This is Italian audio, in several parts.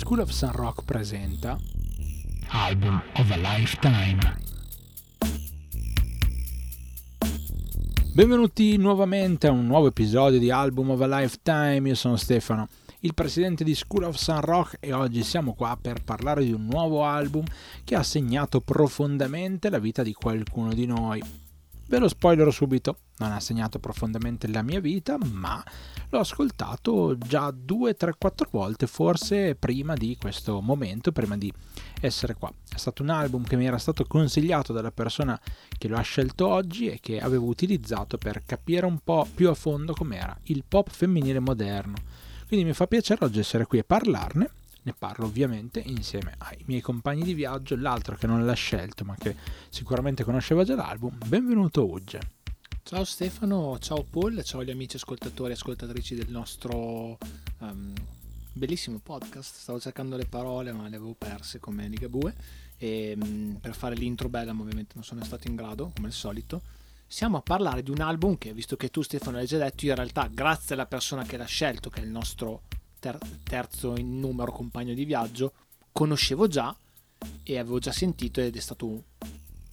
School of Sun Rock presenta Album of a Lifetime. Benvenuti nuovamente a un nuovo episodio di Album of a Lifetime, io sono Stefano, il presidente di School of Sun Rock e oggi siamo qua per parlare di un nuovo album che ha segnato profondamente la vita di qualcuno di noi. Ve lo spoilerò subito, non ha segnato profondamente la mia vita, ma l'ho ascoltato già due, tre, quattro volte, forse prima di questo momento, prima di essere qua. È stato un album che mi era stato consigliato dalla persona che lo ha scelto oggi e che avevo utilizzato per capire un po' più a fondo com'era il pop femminile moderno. Quindi mi fa piacere oggi essere qui e parlarne ne parlo ovviamente insieme ai miei compagni di viaggio, l'altro che non l'ha scelto ma che sicuramente conosceva già l'album. Benvenuto Ugge. Ciao Stefano, ciao Paul, ciao gli amici ascoltatori e ascoltatrici del nostro um, bellissimo podcast. Stavo cercando le parole ma le avevo perse come Ligabue e um, per fare l'intro bella ovviamente non sono stato in grado come al solito. Siamo a parlare di un album che, visto che tu Stefano l'hai già detto, io in realtà grazie alla persona che l'ha scelto, che è il nostro ter- terzo in numero compagno di viaggio, conoscevo già e avevo già sentito ed è stato,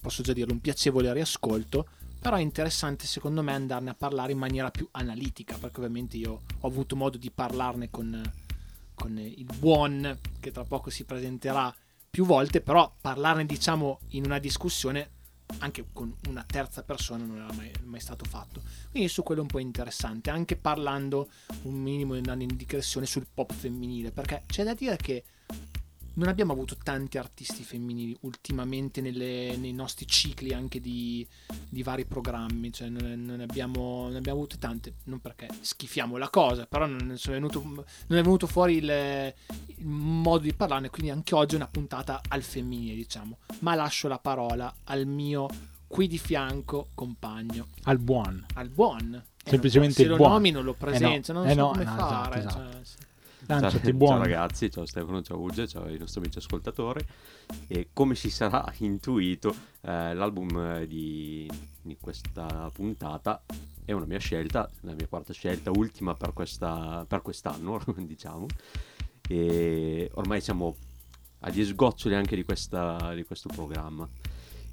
posso già dirlo, un piacevole riascolto, però è interessante secondo me andarne a parlare in maniera più analitica, perché ovviamente io ho avuto modo di parlarne con, con il buon che tra poco si presenterà più volte, però parlarne diciamo in una discussione anche con una terza persona non era mai, mai, stato fatto. Quindi su quello è un po' interessante, anche parlando un minimo andando in digressione sul pop femminile, perché c'è da dire che non abbiamo avuto tanti artisti femminili ultimamente nelle, nei nostri cicli anche di, di vari programmi, cioè non, non, abbiamo, non, abbiamo, avute tante, non perché schifiamo la cosa, però non, è, venuto, non è venuto fuori il, il, modo di parlarne, quindi anche oggi è una puntata al femminile, diciamo. Ma lascio la parola al mio qui di fianco compagno. Al buon. Al buon. Eh, Semplicemente il buon. Se lo nomino lo presento, eh no, non eh so no, come no, fare. Esatto, esatto. Cioè, Lanciati, ciao, buono. ciao ragazzi, ciao Stefano, ciao Uge, ciao ai nostri amici ascoltatori. E come si sarà intuito, eh, l'album di, di, questa puntata è una mia scelta, la mia quarta scelta, ultima per, questa, per quest'anno, diciamo. E ormai siamo agli sgoccioli anche di, questa, di questo programma.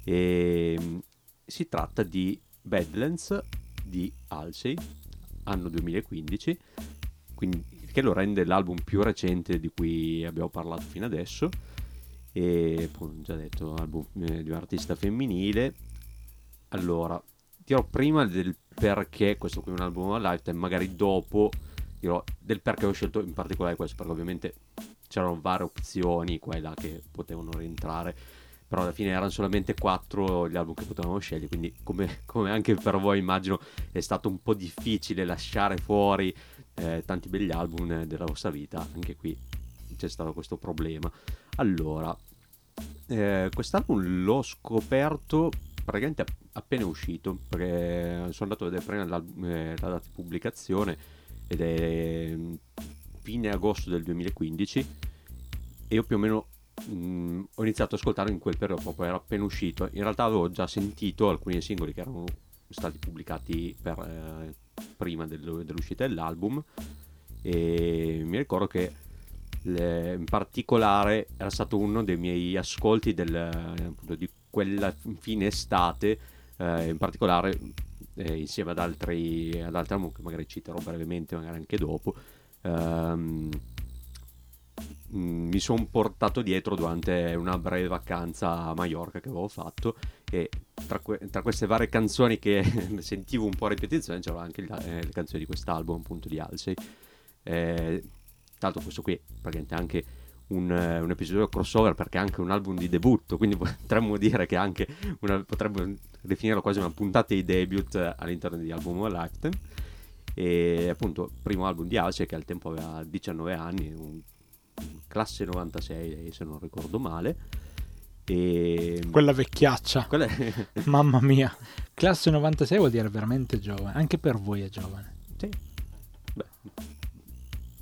E, si tratta di Badlands di Halsey, anno 2015, quindi che lo rende l'album più recente di cui abbiamo parlato fino adesso. E come già detto album eh, di un artista femminile. Allora dirò prima del perché questo qui è un album a lifetime magari dopo dirò del perché ho scelto in particolare questo perché ovviamente c'erano varie opzioni qua e là che potevano rientrare però alla fine erano solamente quattro gli album che potevamo scegliere quindi come, come anche per voi immagino è stato un po' difficile lasciare fuori eh, tanti begli album della vostra vita, anche qui c'è stato questo problema. Allora, eh, quest'album l'ho scoperto praticamente appena uscito, perché sono andato a vedere prima la, eh, la data di pubblicazione ed è mm, fine agosto del 2015 e io più o meno mh, mm, ho iniziato ad ascoltarlo in quel periodo, proprio era appena uscito. In realtà avevo già sentito alcuni singoli che erano stati pubblicati per, eh, prima dell'uscita dell'album e mi ricordo che in particolare era stato uno dei miei ascolti del, appunto, di quella fine estate eh, in particolare eh, insieme ad altri, ad altri che magari citerò brevemente magari anche dopo ehm, mi sono portato dietro durante una breve vacanza a Mallorca che avevo fatto e tra, que- tra queste varie canzoni che sentivo un po' a ripetizione c'erano anche le, eh, le canzoni di quest'album appunto di Halsey. Eh, l'altro questo qui praticamente anche un, uh, un, episodio crossover perché è anche un album di debutto quindi potremmo dire che anche una, potremmo definirlo quasi una puntata di debut all'interno di Album of Lifetime. E appunto primo album di Halsey che al tempo aveva 19 anni un classe 96 se non ricordo male. E... Quella vecchiaccia. Quella... Mamma mia. Classe 96 vuol dire veramente giovane. Anche per voi è giovane. Sì. Beh.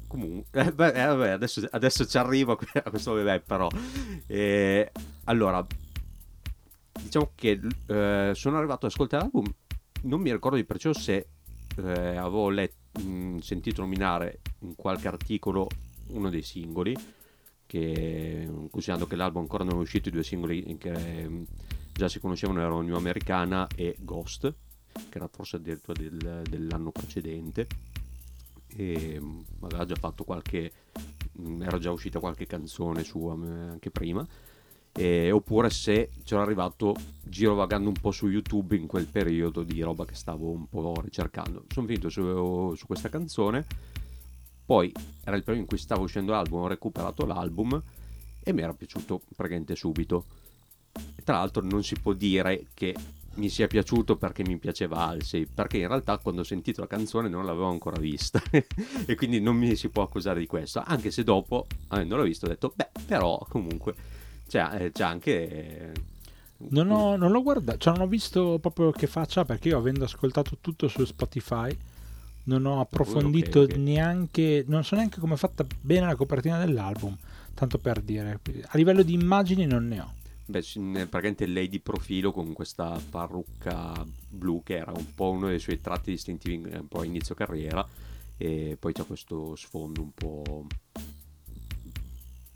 Comunque, eh, beh, eh, vabbè, adesso, adesso, ci arrivo a questo bebè però. Eh, allora, diciamo che eh, sono arrivato ad ascoltare l'album. Non mi ricordo di preciso se eh, avevo letto, mh, sentito nominare in qualche articolo uno dei singoli che considerando che l'album ancora non è uscito, i due singoli che già si conoscevano erano New Americana e Ghost, che era forse addirittura del, dell'anno precedente. E aveva già fatto qualche. Era già uscita qualche canzone sua anche prima. E, oppure se c'era arrivato girovagando un po' su YouTube in quel periodo di roba che stavo un po' ricercando. Sono finito su, su questa canzone poi era il periodo in cui stava uscendo l'album, ho recuperato l'album e mi era piaciuto praticamente subito. Tra l'altro non si può dire che mi sia piaciuto perché mi piaceva Halsey, perché in realtà quando ho sentito la canzone non l'avevo ancora vista e quindi non mi si può accusare di questo, anche se dopo, avendolo visto, ho detto, beh, però comunque c'è, eh, c'è anche... Non, ho, non l'ho guardato, cioè non ho visto proprio che faccia perché io avendo ascoltato tutto su Spotify non ho approfondito okay, okay. neanche, non so neanche come è fatta bene la copertina dell'album, tanto per dire. A livello di immagini non ne ho. Beh, praticamente lei di profilo con questa parrucca blu che era un po' uno dei suoi tratti distintivi un po' a inizio carriera e poi c'è questo sfondo un po', un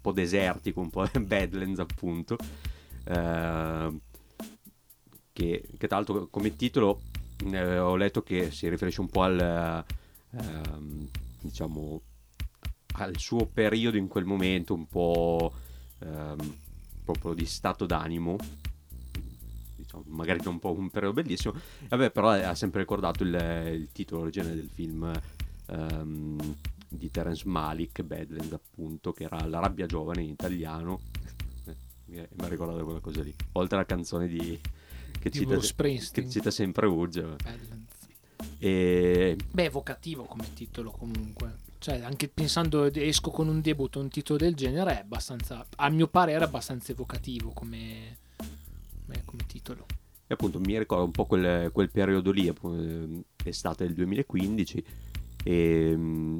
po desertico, un po' Badlands appunto. Eh, che, che tra l'altro come titolo eh, ho letto che si riferisce un po' al, ehm, diciamo, al suo periodo in quel momento, un po' ehm, proprio di stato d'animo. Diciamo, magari non un po' un periodo bellissimo. Vabbè, però ha sempre ricordato il, il titolo originale del film. Ehm, di Terence Malik, Badlands appunto, che era La rabbia giovane in italiano. mi ha ricordato quella cosa lì. Oltre alla canzone di, che, cita, che cita, sempre Urge. E... Beh, evocativo come titolo comunque. Cioè, anche pensando esco con un debutto, un titolo del genere è abbastanza, a mio parere, abbastanza evocativo come, come titolo. E appunto mi ricordo un po' quel, quel periodo lì, estate del 2015, e,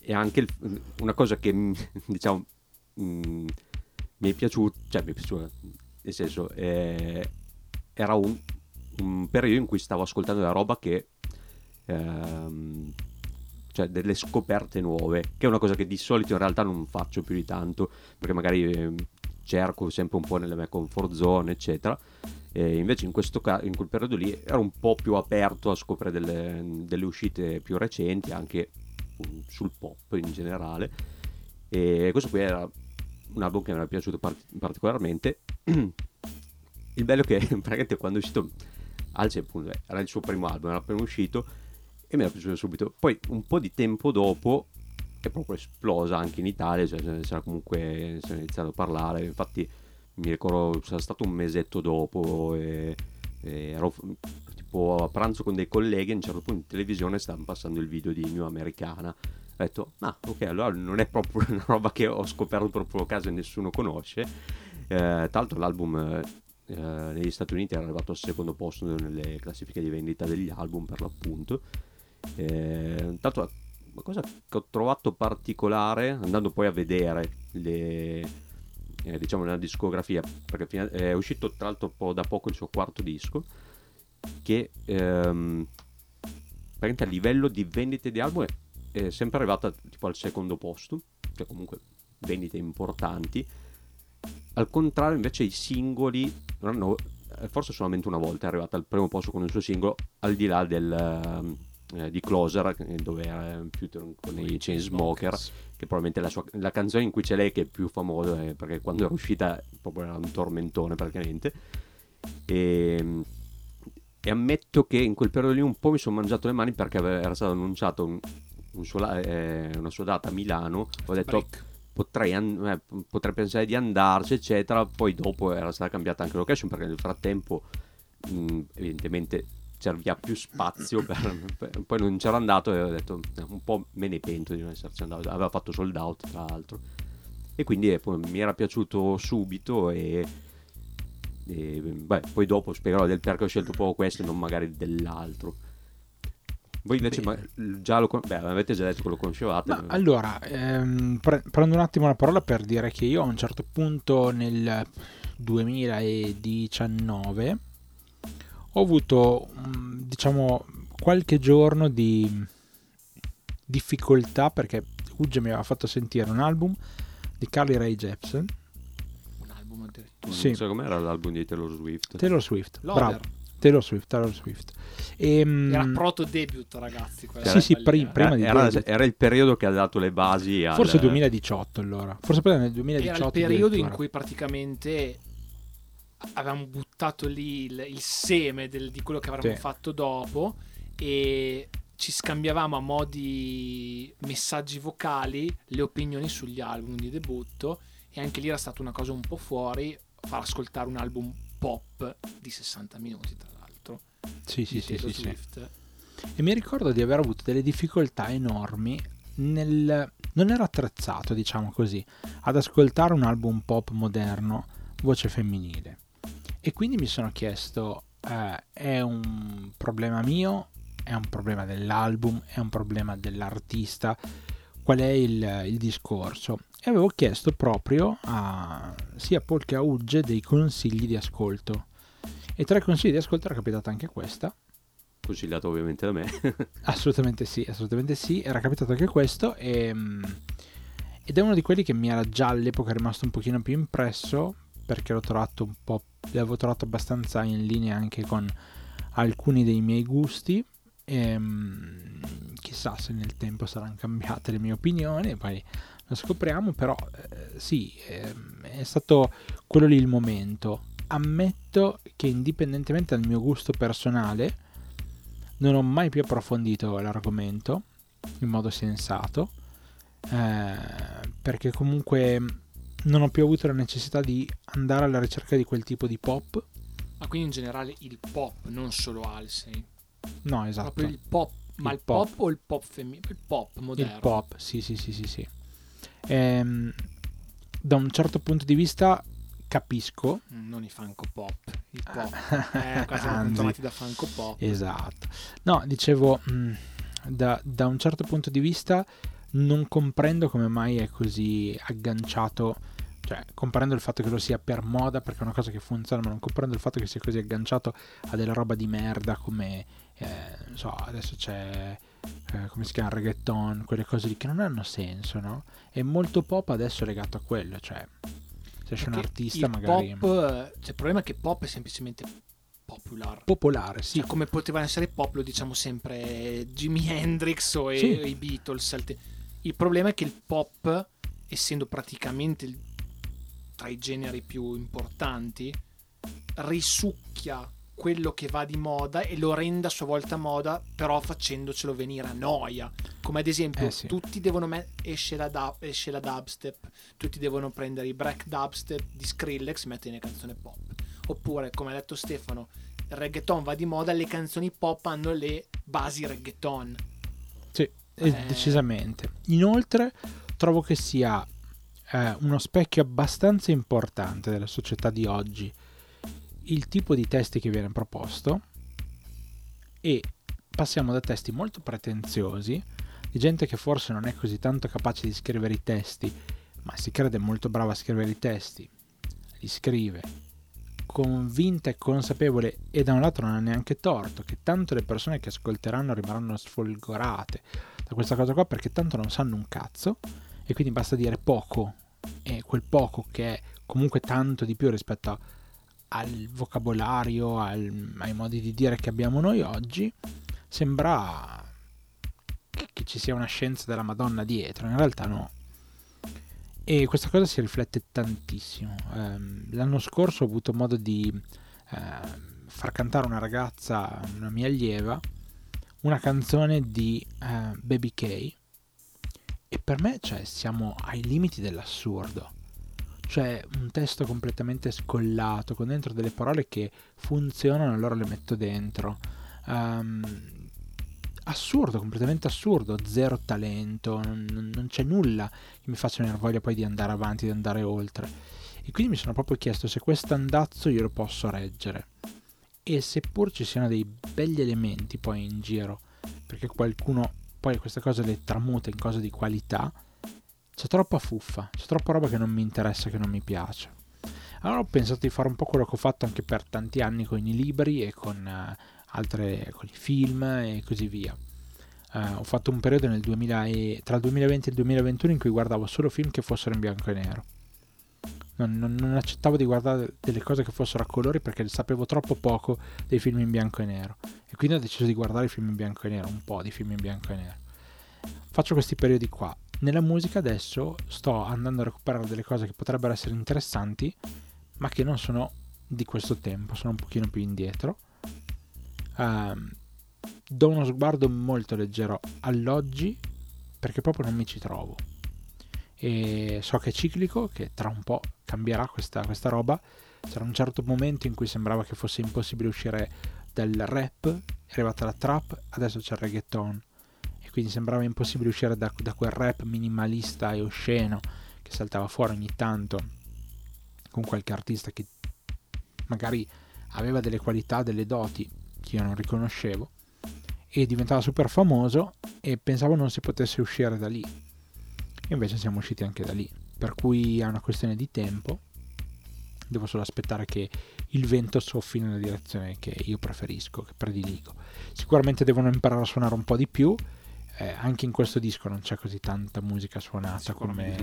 e anche il, una cosa che diciamo mi è piaciuta, cioè mi è piaciuta, nel senso, eh, era un, un, periodo in cui stavo ascoltando della roba che... Ehm, cioè delle scoperte nuove, che è una cosa che di solito in realtà non faccio più di tanto, perché magari eh, cerco sempre un po' nelle mie comfort zone, eccetera. E invece in, questo caso, in quel periodo lì ero un po' più aperto a scoprire delle, delle uscite più recenti, anche sul pop in generale. E questo qui era un album che mi era piaciuto part- particolarmente. il bello è che praticamente quando è uscito Alce appunto era il suo primo album, era appena uscito e mi era piaciuto subito. Poi un po' di tempo dopo è proprio esplosa anche in Italia, cioè c'era comunque si è iniziato a parlare, infatti mi ricordo sarà stato un mesetto dopo e, e ero tipo a pranzo con dei colleghi e a un certo punto in televisione stavano passando il video di New Americana ho detto, ah ok, allora non è proprio una roba che ho scoperto proprio a caso e nessuno conosce. Eh, tra l'altro l'album eh, negli Stati Uniti era arrivato al secondo posto nelle classifiche di vendita degli album per l'appunto. Eh, tanto una cosa che ho trovato particolare andando poi a vedere le, eh, diciamo nella discografia perché è uscito tra l'altro da poco il suo quarto disco che ehm, a livello di vendite di album è sempre arrivata tipo al secondo posto, cioè comunque vendite importanti. Al contrario, invece, i singoli non hanno, eh, forse solamente una volta è arrivata al primo posto con il suo singolo, al di là del, eh, di Closer, dove era più con i Chainsmoker, che probabilmente è la, sua, la canzone in cui c'è lei che è più famosa, eh, perché quando era uscita proprio era un tormentone praticamente. E, e ammetto che in quel periodo lì un po' mi sono mangiato le mani perché era stato annunciato un, un suo, eh, una sua data a Milano, ho detto potrei, eh, potrei, pensare di andarci, eccetera. Poi dopo era stata cambiata anche location perché nel frattempo, mh, evidentemente, serviva più spazio. Per, per, poi non c'ero andato e ho detto eh, un po' me ne pento di non esserci andato. Aveva fatto sold out, tra l'altro. E quindi eh, mi era piaciuto subito e. e beh, poi dopo spiegherò del perché ho scelto proprio questo e non magari dell'altro. Voi invece ma, già lo beh, avete già detto che lo conoscevate. Ma allora, ehm, pre- prendo un attimo la parola per dire che io a un certo punto nel 2019 ho avuto, mm, diciamo, qualche giorno di difficoltà perché Ugge mi aveva fatto sentire un album di Carly Rae Jepsen. Un album addirittura. Non Sì. so com'era l'album di Taylor Swift. Taylor Swift. Lover. Bravo. Taylor Swift, Taylor Swift. Ehm, Era proto debut, ragazzi. quella Sì, sì, roba lì, pri- eh. prima di era, era il periodo che ha dato le basi al... Forse 2018 allora. Forse poi nel 2018. Era il periodo in cui praticamente avevamo buttato lì il, il seme del- di quello che avremmo Sì. fatto dopo e ci scambiavamo a mo' di messaggi vocali le opinioni sugli album di debutto e anche lì era stata una cosa un po' fuori far ascoltare un album pop di 60 minuti tra Sì, sì, sì, sì, sì. E mi ricordo di aver avuto delle difficoltà enormi nel... Non ero attrezzato, diciamo così, ad ascoltare un album pop moderno, voce femminile. E quindi mi sono chiesto, eh, è un problema mio? È un problema dell'album? È un problema dell'artista? Qual è il, il discorso? E avevo chiesto proprio a sia Paul che a Ugge dei consigli di ascolto. E tra i consigli di ascolto era capitata anche questa, Consigliato ovviamente da me. Assolutamente sì, assolutamente sì, era capitato anche questo e, mm, ed è uno di quelli che mi era già all'epoca rimasto un pochino più impresso perché l'ho trovato un po', l'avevo trovato abbastanza in linea anche con alcuni dei miei gusti e mm, chissà se nel tempo saranno cambiate le mie opinioni, poi lo scopriamo, però eh, sì, ehm, è stato quello lì il momento. Ammetto che indipendentemente dal mio gusto personale, non ho mai più approfondito l'argomento in modo sensato, eh, perché comunque non ho più avuto la necessità di andare alla ricerca di quel tipo di pop. ma quindi in generale il pop non solo Halsey No, esatto. proprio il pop ma Il il, pop. pop. o il pop femminile il pop moderno Il pop, sì, sì, sì, sì, sì. Ehm, da un certo punto di vista capisco. Mm, non i Funko Pop, il pop. Eh, qua siamo Anzi. tornati da Funko Pop. Esatto. No, dicevo, mh, da, da un certo punto di vista non comprendo come mai è così agganciato, cioè comprendo il fatto che lo sia per moda perché è una cosa che funziona, ma non comprendo il fatto che sia così agganciato a della roba di merda come, eh, non so, adesso c'è, eh, come si chiama, reggaeton, quelle cose lì che non hanno senso, no? È molto pop adesso legato a quello, cioè se esce un artista magari Pop, cioè, il problema è che pop è semplicemente popular. popolare, sì, Cioè, come potevano essere pop, lo diciamo sempre Jimi Hendrix o, i- Sì. i Beatles. Il problema è che il pop, essendo praticamente il- tra i generi più importanti, risucchia quello che va di moda e lo rende a sua volta moda, però facendocelo venire a noia. Come ad esempio, Eh sì. tutti devono me- esce, la da- esce la dubstep, tutti devono prendere i break dubstep di Skrillex e mettere in canzone pop. Oppure, come ha detto Stefano, il reggaeton va di moda, le canzoni pop hanno le basi reggaeton. Sì, Eh. decisamente. Inoltre trovo che sia eh, uno specchio abbastanza importante della società di oggi il tipo di testi che viene proposto e passiamo da testi molto pretenziosi di gente che forse non è così tanto capace di scrivere i testi, ma si crede molto brava a scrivere i testi, li scrive convinta e consapevole e da un lato non ha neanche torto che tanto le persone che ascolteranno rimarranno sfolgorate da questa cosa qua perché tanto non sanno un cazzo e quindi basta dire poco e quel poco che è comunque tanto di più rispetto al vocabolario, al- ai modi di dire che abbiamo noi oggi, sembra che, che ci sia una scienza della Madonna dietro, in realtà no. E questa cosa si riflette tantissimo. Ehm, l'anno scorso ho avuto modo di ehm, far cantare una ragazza, una mia allieva, una canzone di eh, Baby K. E per me, cioè, siamo ai limiti dell'assurdo. Cioè, un testo completamente scollato, con dentro delle parole che funzionano, allora le metto dentro. Ehm, assurdo, completamente assurdo, zero talento, non, non- c'è nulla che mi faccia venire voglia poi di andare avanti, di andare oltre. E quindi mi sono proprio chiesto se questo andazzo io lo posso reggere. E seppur ci siano dei begli elementi poi in giro, perché qualcuno poi queste cose le tramuta in cose di qualità, c'è troppa fuffa, c'è troppa roba che non mi interessa, che non mi piace. Allora ho pensato di fare un po' quello che ho fatto anche per tanti anni con i libri e con, eh, altre, con i film e così via. Uh, ho fatto un periodo 2000 e, tra il 2020 e il 2021 in cui guardavo solo film che fossero in bianco e nero. Non, non, non, accettavo di guardare delle cose che fossero a colori perché sapevo troppo poco dei film in bianco e nero. E quindi ho deciso di guardare i film in bianco e nero, un po' di film in bianco e nero. Faccio questi periodi qua. Nella musica adesso sto andando a recuperare delle cose che potrebbero essere interessanti, ma che non sono di questo tempo, sono un pochino più indietro. Um, do uno sguardo molto leggero all'oggi perché proprio non mi ci trovo. E so che è ciclico, che tra un po' cambierà questa, questa roba. C'era un certo momento in cui sembrava che fosse impossibile uscire dal rap, è arrivata la trap, adesso c'è il reggaeton. Quindi sembrava impossibile uscire da, da quel rap minimalista e osceno che saltava fuori ogni tanto con qualche artista che magari aveva delle qualità, delle doti che io non riconoscevo e diventava super famoso e pensavo non si potesse uscire da lì. E invece siamo usciti anche da lì. Per cui è una questione di tempo. Devo solo aspettare che il vento soffi nella direzione che io preferisco, che prediligo. Sicuramente devono imparare a suonare un po' di più. Eh, anche in questo disco non c'è così tanta musica suonata come,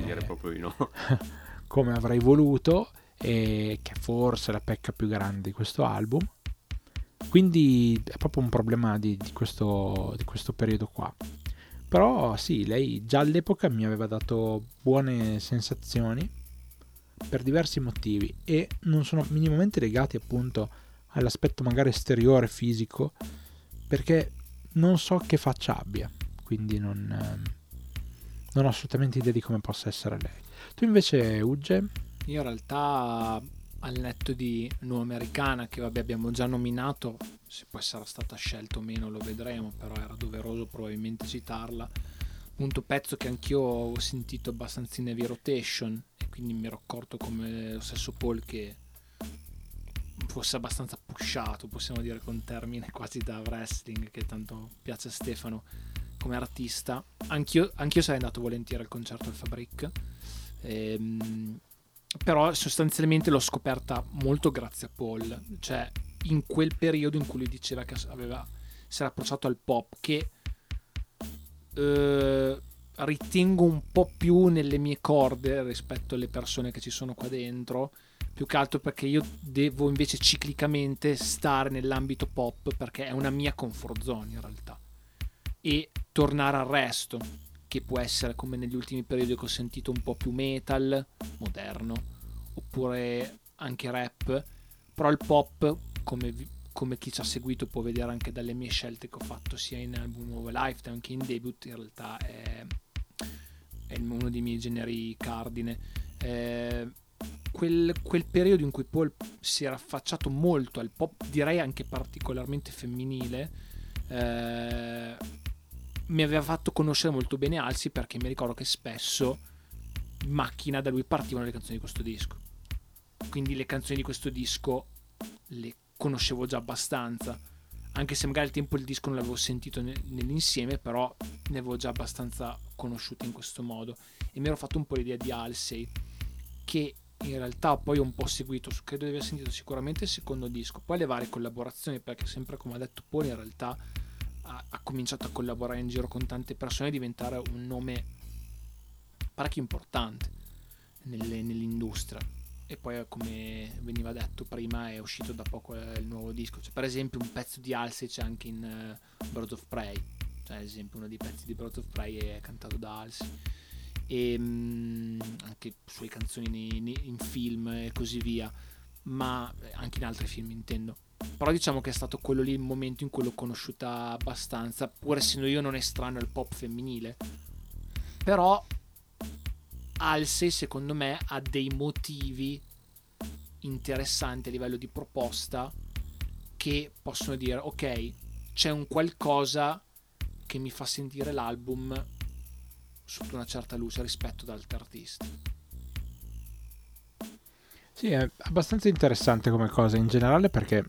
no. come avrei voluto e che forse è la pecca più grande di questo album quindi è proprio un problema di, di, questo, di questo periodo qua. Però sì, lei già all'epoca mi aveva dato buone sensazioni per diversi motivi e non sono minimamente legati appunto all'aspetto magari esteriore, fisico, perché non so che faccia abbia, quindi non, non ho assolutamente idea di come possa essere lei. Tu invece, Ugge? Io in realtà al netto di Nuova Americana che vabbè abbiamo già nominato se poi sarà stata scelta o meno lo vedremo però era doveroso probabilmente citarla appunto pezzo che anch'io ho sentito abbastanza in heavy rotation e quindi mi ero accorto come lo stesso Paul che fosse abbastanza pushato possiamo dire con termine quasi da wrestling che tanto piace a Stefano come artista. Anch'io, anch'io sarei andato volentieri al concerto al Fabric. Ehm, però sostanzialmente l'ho scoperta molto grazie a Paul, cioè in quel periodo in cui lui diceva che aveva, si era approcciato al pop, che eh, ritengo un po' più nelle mie corde rispetto alle persone che ci sono qua dentro, più che altro perché io devo invece ciclicamente stare nell'ambito pop perché è una mia comfort zone in realtà e tornare al resto che può essere come negli ultimi periodi che ho sentito un po' più metal, moderno, oppure anche rap, però il pop, come, come chi ci ha seguito può vedere anche dalle mie scelte che ho fatto sia in album nuovo Lifetime che in debut, in realtà è, è uno dei miei generi cardine. Eh, quel, quel, periodo in cui Paul si era affacciato molto al pop, direi anche particolarmente femminile, eh, mi aveva fatto conoscere molto bene Alsi perché mi ricordo che spesso in macchina da lui partivano le canzoni di questo disco. Quindi le canzoni di questo disco le conoscevo già abbastanza. Anche se magari al tempo il disco non l'avevo sentito nell'insieme, però ne avevo già abbastanza conosciuto in questo modo. E mi ero fatto un po' l'idea di Halsey, che in realtà poi ho un po' seguito, credo di aver sentito sicuramente il secondo disco, poi le varie collaborazioni, perché sempre come ha detto Paul in realtà ha, ha cominciato a collaborare in giro con tante persone e diventare un nome parecchio importante nelle, nell'industria. E poi come veniva detto prima è uscito da poco il nuovo disco. Cioè, per esempio un pezzo di Halsey c'è anche in uh, Birds of Prey. Cioè ad esempio uno dei pezzi di Birds of Prey è cantato da Halsey. E um, anche sulle canzoni in, in film e così via. Ma anche in altri film intendo però diciamo che è stato quello lì il momento in cui l'ho conosciuta abbastanza, pur essendo io non estraneo al pop femminile. Però Alce, secondo me, ha dei motivi interessanti a livello di proposta che possono dire, ok, c'è un qualcosa che mi fa sentire l'album sotto una certa luce rispetto ad altri artisti. Sì, è abbastanza interessante come cosa in generale perché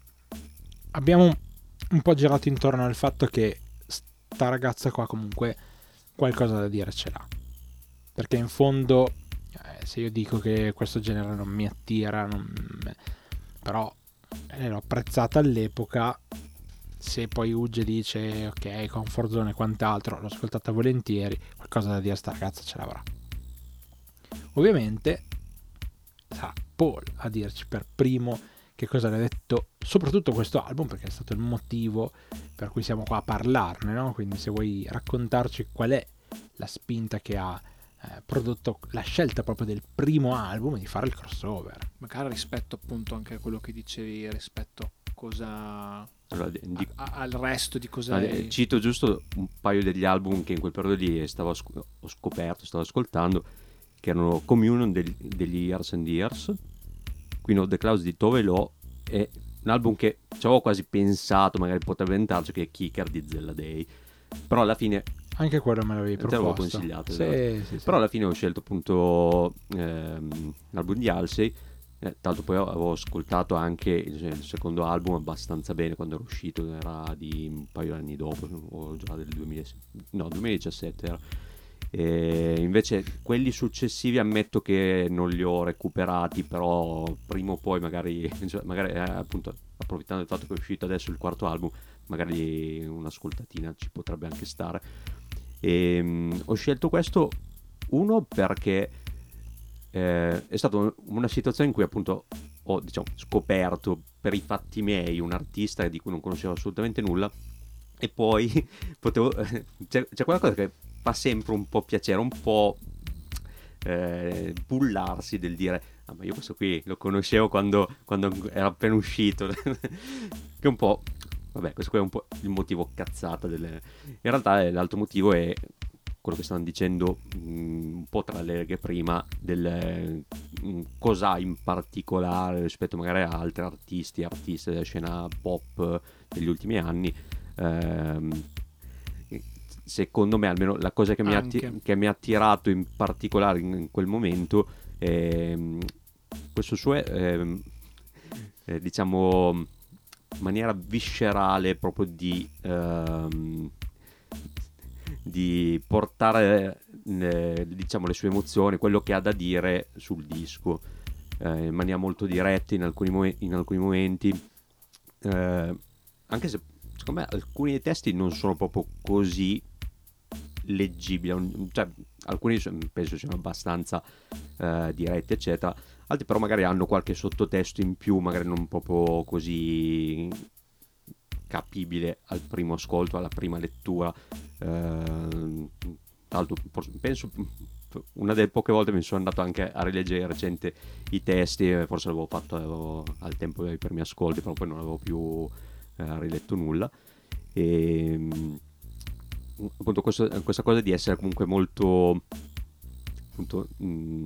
abbiamo un po' girato intorno al fatto che sta ragazza qua comunque qualcosa da dire ce l'ha. Perché in fondo, eh, se io dico che questo genere non mi attira, non... però eh, l'ho apprezzata all'epoca se poi Ugge dice ok, comfort zone e quant'altro, l'ho ascoltata volentieri, qualcosa da dire sta ragazza ce l'avrà. Ovviamente sarà Paul a dirci per primo che cosa ne ha detto soprattutto questo album perché è stato il motivo per cui siamo qua a parlarne, no? Quindi se vuoi raccontarci qual è la spinta che ha eh, prodotto la scelta proprio del primo album di fare il crossover. Magari rispetto appunto anche a quello che dicevi rispetto a cosa allora, di, a, al resto di cosa allora, è... cito giusto un paio degli album che in quel periodo lì stavo, ho scoperto stavo ascoltando che erano Communion degli Years and Years quindi The Clouds di Tove Lo è un album che ci avevo quasi pensato magari potrebbe entrarci che è Kicker di Zella Day però alla fine anche quello me l'avevi proposto te l'avevo consigliato sì, sì, sì. però alla fine ho scelto appunto ehm, l'album di Halsey eh, tanto poi avevo ascoltato anche il, il, secondo album abbastanza bene quando era uscito, era di un paio di anni dopo, o già del 2000, no, 2017 era. E invece quelli successivi ammetto che non li ho recuperati, però prima o poi magari, cioè, magari eh, appunto approfittando del fatto che è uscito adesso il quarto album, magari un'ascoltatina ci potrebbe anche stare. E, um, ho scelto questo uno perché eh, è stata una situazione in cui appunto ho diciamo, scoperto per i fatti miei un artista di cui non conoscevo assolutamente nulla e poi potevo, c'è, c'è qualcosa che fa sempre un po' piacere, un po' eh, bullarsi del dire ah, ma io questo qui lo conoscevo quando, quando era appena uscito che un po' vabbè questo qui è un po' il motivo cazzata delle... in realtà l'altro motivo è quello che stavano dicendo mm, un po' tra le righe prima del mm, cosa in particolare rispetto magari a altri artisti, artiste della scena pop degli ultimi anni. Ehm, secondo me almeno la cosa che mi, ha, che mi, ha, attirato in particolare in, in quel momento è mm, questo suo eh, eh, diciamo maniera viscerale proprio di ehm, di portare eh, diciamo le sue emozioni, quello che ha da dire sul disco. Eh, in maniera molto diretta in alcuni, mo- in alcuni momenti, eh, anche se secondo me alcuni dei testi non sono proprio così leggibili, cioè, alcuni penso siano abbastanza eh, diretti eccetera, altri però magari hanno qualche sottotesto in più, magari non proprio così capibile al primo ascolto, alla prima lettura. Eh, tanto, penso una delle poche volte mi sono andato anche a rileggere recente i testi, forse l'avevo fatto avevo, al tempo dei primi ascolti, però poi non avevo più eh, riletto nulla. E appunto questo, questa cosa di essere comunque molto appunto mh,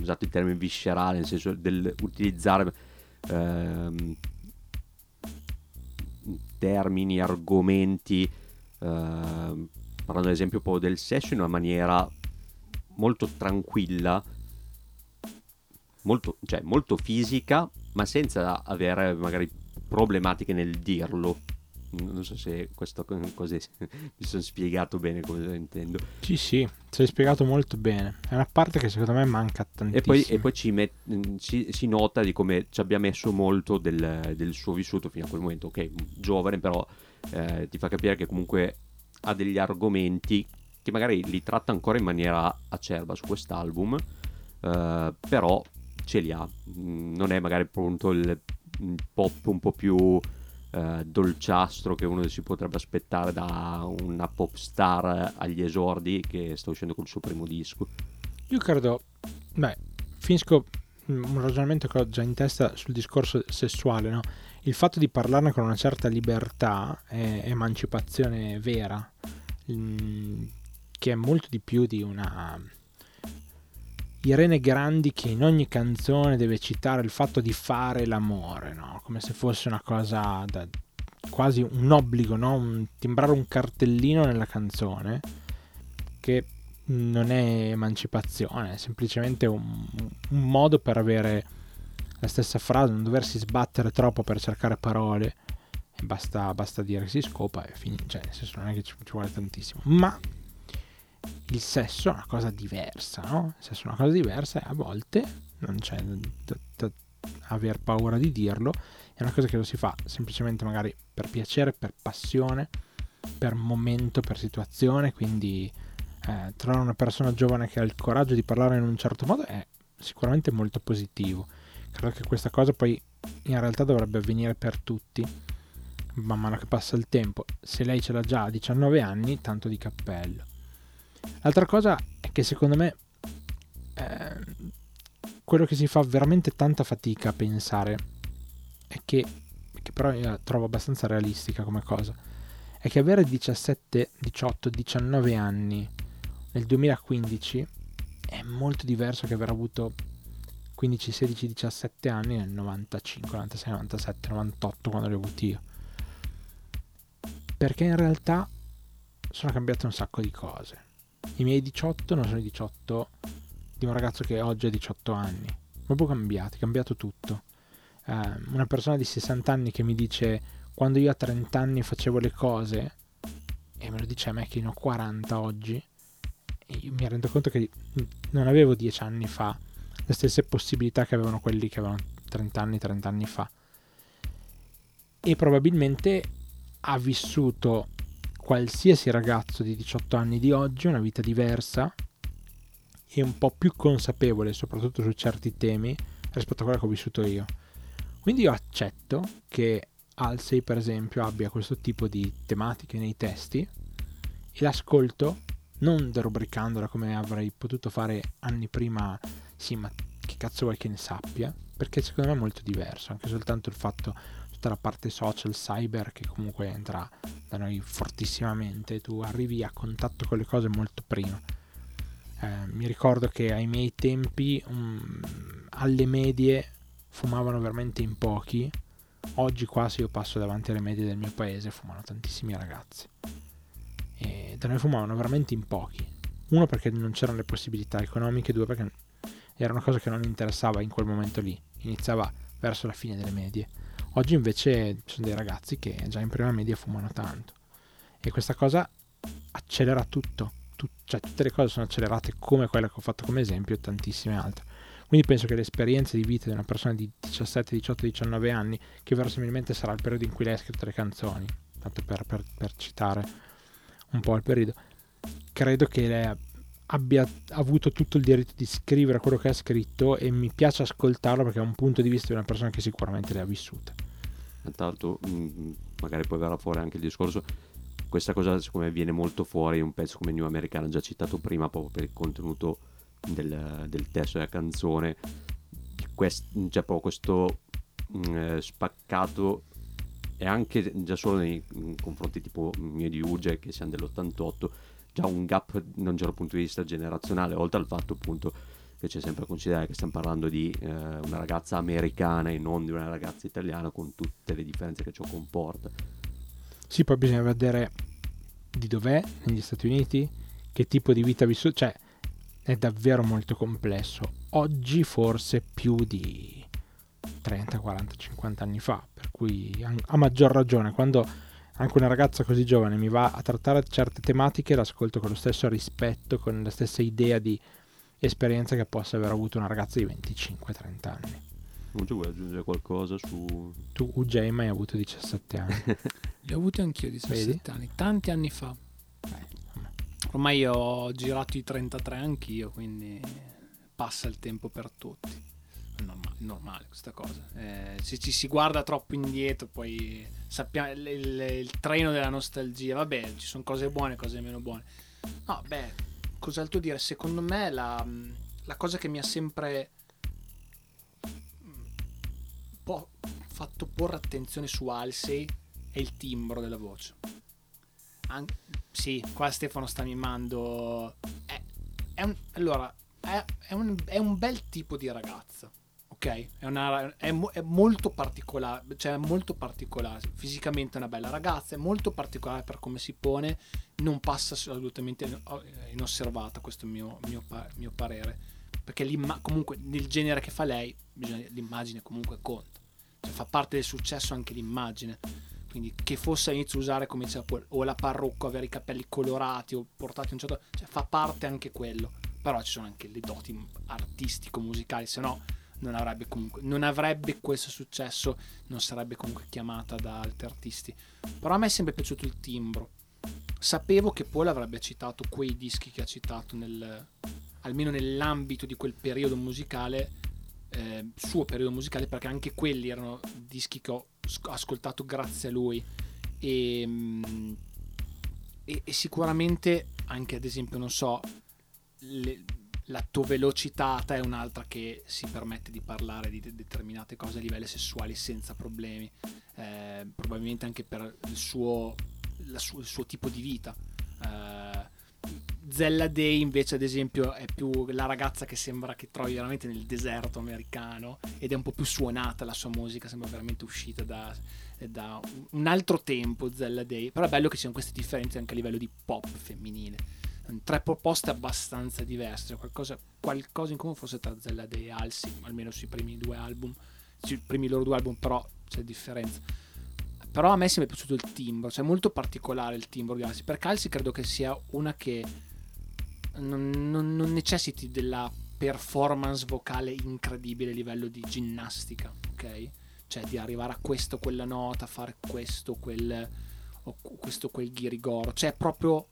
usato il termine viscerale nel senso dell'utilizzare ehm, termini, argomenti, eh, parlando ad esempio un po' del sesso in una maniera molto tranquilla, molto, cioè, molto fisica, ma senza avere magari problematiche nel dirlo non so se questo così mi sono spiegato bene come intendo. Sì, sì, sei spiegato molto bene. È una parte che secondo me manca tantissimo. E poi, e poi ci met, ci, si nota di come ci abbia messo molto del, del, suo vissuto fino a quel momento. Ok, giovane, però eh, ti fa capire che comunque ha degli argomenti che magari li tratta ancora in maniera acerba su quest'album, eh, però ce li ha. Mm, non è magari appunto il pop un po' più eh, dolciastro che uno si potrebbe aspettare da una pop star agli esordi che sta uscendo col suo primo disco. Io credo, beh, finisco un ragionamento che ho già in testa sul discorso sessuale, no? Il fatto di parlarne con una certa libertà è emancipazione vera, mm, che è molto di più di una Irene Grandi che in ogni canzone deve citare il fatto di fare l'amore, no? Come se fosse una cosa da, quasi un obbligo, no? un, timbrare un cartellino nella canzone che non è emancipazione, è semplicemente un, un modo per avere la stessa frase, non doversi sbattere troppo per cercare parole. Basta, basta dire che si scopa e finisce, cioè nel senso non è che ci, ci vuole tantissimo. Ma il sesso è una cosa diversa, no? Il sesso è una cosa diversa e a volte non c'è da, da aver paura di dirlo è una cosa che lo si fa semplicemente magari per piacere, per passione, per momento, per situazione, quindi eh, trovare una persona giovane che ha il coraggio di parlare in un certo modo è sicuramente molto positivo. Credo che questa cosa poi in realtà dovrebbe avvenire per tutti, man mano che passa il tempo. Se lei ce l'ha già a 19 anni, tanto di cappello. L'altra cosa è che secondo me eh, quello che si fa veramente tanta fatica a pensare che, che però io trovo abbastanza realistica come cosa, è che avere 17, 18, 19 anni nel 2015 è molto diverso che aver avuto 15, 16, 17 anni nel 95, 96, 97, 98 quando li ho avuti io. Perché in realtà sono cambiate un sacco di cose. I miei 18 non sono i 18 di un ragazzo che oggi ha 18 anni. Proprio cambiati, cambiato tutto. Eh, una persona di 60 anni che mi dice quando io a 30 anni facevo le cose e me lo dice a me che ne ho 40 oggi mi rendo conto che non avevo 10 anni fa le stesse possibilità che avevano quelli che avevano 30 anni, 30 anni fa. E probabilmente ha vissuto qualsiasi ragazzo di 18 anni di oggi una vita diversa e un po' più consapevole, soprattutto su certi temi, rispetto a quella che ho vissuto io. Quindi io accetto che Alsei, per esempio, abbia questo tipo di tematiche nei testi e l'ascolto non derubricandola come avrei potuto fare anni prima, sì, ma che cazzo vuoi che ne sappia? Perché secondo me è molto diverso, anche soltanto il fatto, tutta la parte social, cyber, che comunque entra da noi fortissimamente, tu arrivi a contatto con le cose molto prima. Eh, mi ricordo che ai miei tempi, um, alle medie, fumavano veramente in pochi. Oggi qua se io passo davanti alle medie del mio paese fumano tantissimi ragazzi e da noi fumavano veramente in pochi. Uno perché non c'erano le possibilità economiche, due perché era una cosa che non interessava in quel momento lì, iniziava verso la fine delle medie. Oggi invece ci sono dei ragazzi che già in prima media fumano tanto e questa cosa accelera tutto, Tut- cioè tutte le cose sono accelerate come quella che ho fatto come esempio e tantissime altre. Quindi penso che l'esperienza di vita di una persona di 17, 18, 19 anni, che verosimilmente sarà il periodo in cui lei ha scritto le canzoni, tanto per, per, per citare un po' il periodo, credo che lei abbia avuto tutto il diritto di scrivere quello che ha scritto e mi piace ascoltarlo perché è un punto di vista di una persona che sicuramente le ha vissute. L'altro, mm, magari poi verrà fuori anche il discorso. Questa cosa, secondo me, viene molto fuori un pezzo come New Americana, già citato prima, proprio per il contenuto del, del testo della canzone. Quest, c'è proprio questo mh, mm, spaccato e anche già solo nei confronti tipo mio di Uge che siamo dell'88 già un gap da un certo punto di vista generazionale oltre al fatto appunto che c'è sempre a considerare che stiamo parlando di eh, una ragazza americana e non di una ragazza italiana con tutte le differenze che ciò comporta sì poi bisogna vedere di dov'è negli Stati Uniti che tipo di vita ha vissuto cioè è davvero molto complesso oggi forse più di 30, 40, 50 anni fa, per cui a maggior ragione quando anche una ragazza così giovane mi va a trattare certe tematiche l'ascolto con lo stesso rispetto, con la stessa idea di esperienza che possa aver avuto una ragazza di 25-30 anni. Non ci vuoi aggiungere qualcosa su... Tu UJ mai avuto 17 anni. Li ho avuti anch'io 17 Vedi? anni, tanti anni fa. Ormai ho girato i 33 anch'io, quindi passa il tempo per tutti normale, normale questa cosa. Eh, se ci si guarda troppo indietro, poi sappiamo il, il, il, treno della nostalgia. Vabbè, ci sono cose buone cose meno buone. No, beh, cos'altro dire? Secondo me la, la cosa che mi ha sempre po- fatto porre attenzione su Alsey è il timbro della voce. An- sì, qua Stefano sta mimando. È, è un, allora, è, è, un, è un bel tipo di ragazza ok? È, una, è, è, molto particolare, cioè molto particolare. Fisicamente è una bella ragazza, è molto particolare per come si pone, non passa assolutamente inosservata, questo è il mio, mio, mio parere. Perché comunque nel genere che fa lei, l'immagine comunque conta. Cioè, fa parte del successo anche l'immagine. Quindi che fosse all'inizio usare come diceva Paul, o la parrucca, avere i capelli colorati o portati un certo... Cioè fa parte anche quello. Però ci sono anche le doti artistico-musicali, se no non avrebbe comunque non avrebbe questo successo, non sarebbe comunque chiamata da altri artisti. Però a me è sempre piaciuto il timbro. Sapevo che Paul avrebbe citato quei dischi che ha citato nel, almeno nell'ambito di quel periodo musicale, eh, suo periodo musicale, perché anche quelli erano dischi che ho ascoltato grazie a lui. E, mm, e, e sicuramente anche ad esempio, non so, le, la tua velocità è un'altra che si permette di parlare di determinate cose a livello sessuali senza problemi, eh, probabilmente anche per il suo, su, il suo, tipo di vita. Eh, Zella Day invece ad esempio è più la ragazza che sembra che trovi veramente nel deserto americano ed è un po' più suonata la sua musica, sembra veramente uscita da, da un altro tempo Zella Day, però è bello che ci siano queste differenze anche a livello di pop femminile tre proposte abbastanza diverse, cioè qualcosa, qualcosa in comune forse tra Zella Day e Alsi, almeno sui primi due album, sui primi loro due album, però c'è differenza. Però a me è piaciuto il timbro, cioè molto particolare il timbro di Alsi, perché Alsi credo che sia una che non, non, non necessiti della performance vocale incredibile a livello di ginnastica, ok? Cioè di arrivare a questo, quella nota, fare questo, quel, questo, quel ghirigoro, cioè proprio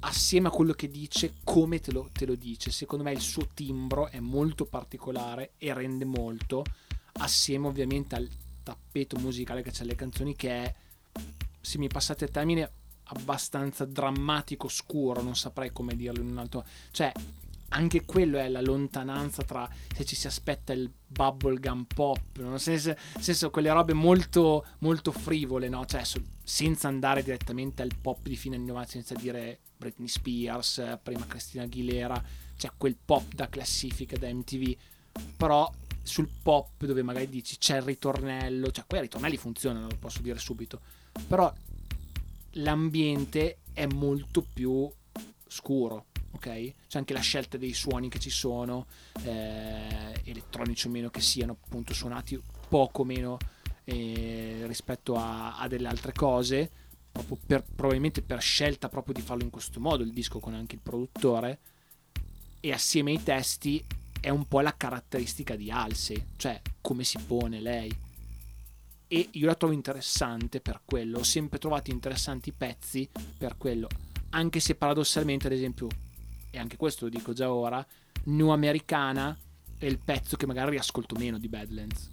assieme a quello che dice, come te lo, te lo dice. Secondo me il suo timbro è molto particolare e rende molto, assieme ovviamente al tappeto musicale che c'è le canzoni che è, se mi passate il termine, abbastanza drammatico, scuro, non saprei come dirlo in un altro... Cioè, anche quello è la lontananza tra se ci si aspetta il bubblegum pop, nel senso, senso quelle robe molto, molto frivole, no? Cioè, senza andare direttamente al pop di fine anni 90, senza dire Britney Spears, prima Cristina Aguilera, cioè quel pop da classifica da MTV, però sul pop dove magari dici c'è il ritornello, cioè quei ritornelli funzionano, lo posso dire subito, però l'ambiente è molto più scuro, ok? C'è anche la scelta dei suoni che ci sono, eh, elettronici o meno che siano appunto suonati poco meno eh, rispetto a, a, delle altre cose, per, probabilmente per scelta proprio di farlo in questo modo il disco con anche il produttore, e assieme ai testi è un po' la caratteristica di Alce, cioè come si pone lei. E io la trovo interessante per quello, ho sempre trovato interessanti pezzi per quello, anche se paradossalmente, ad esempio, e anche questo lo dico già ora, New Americana è il pezzo che magari riascolto meno di Badlands.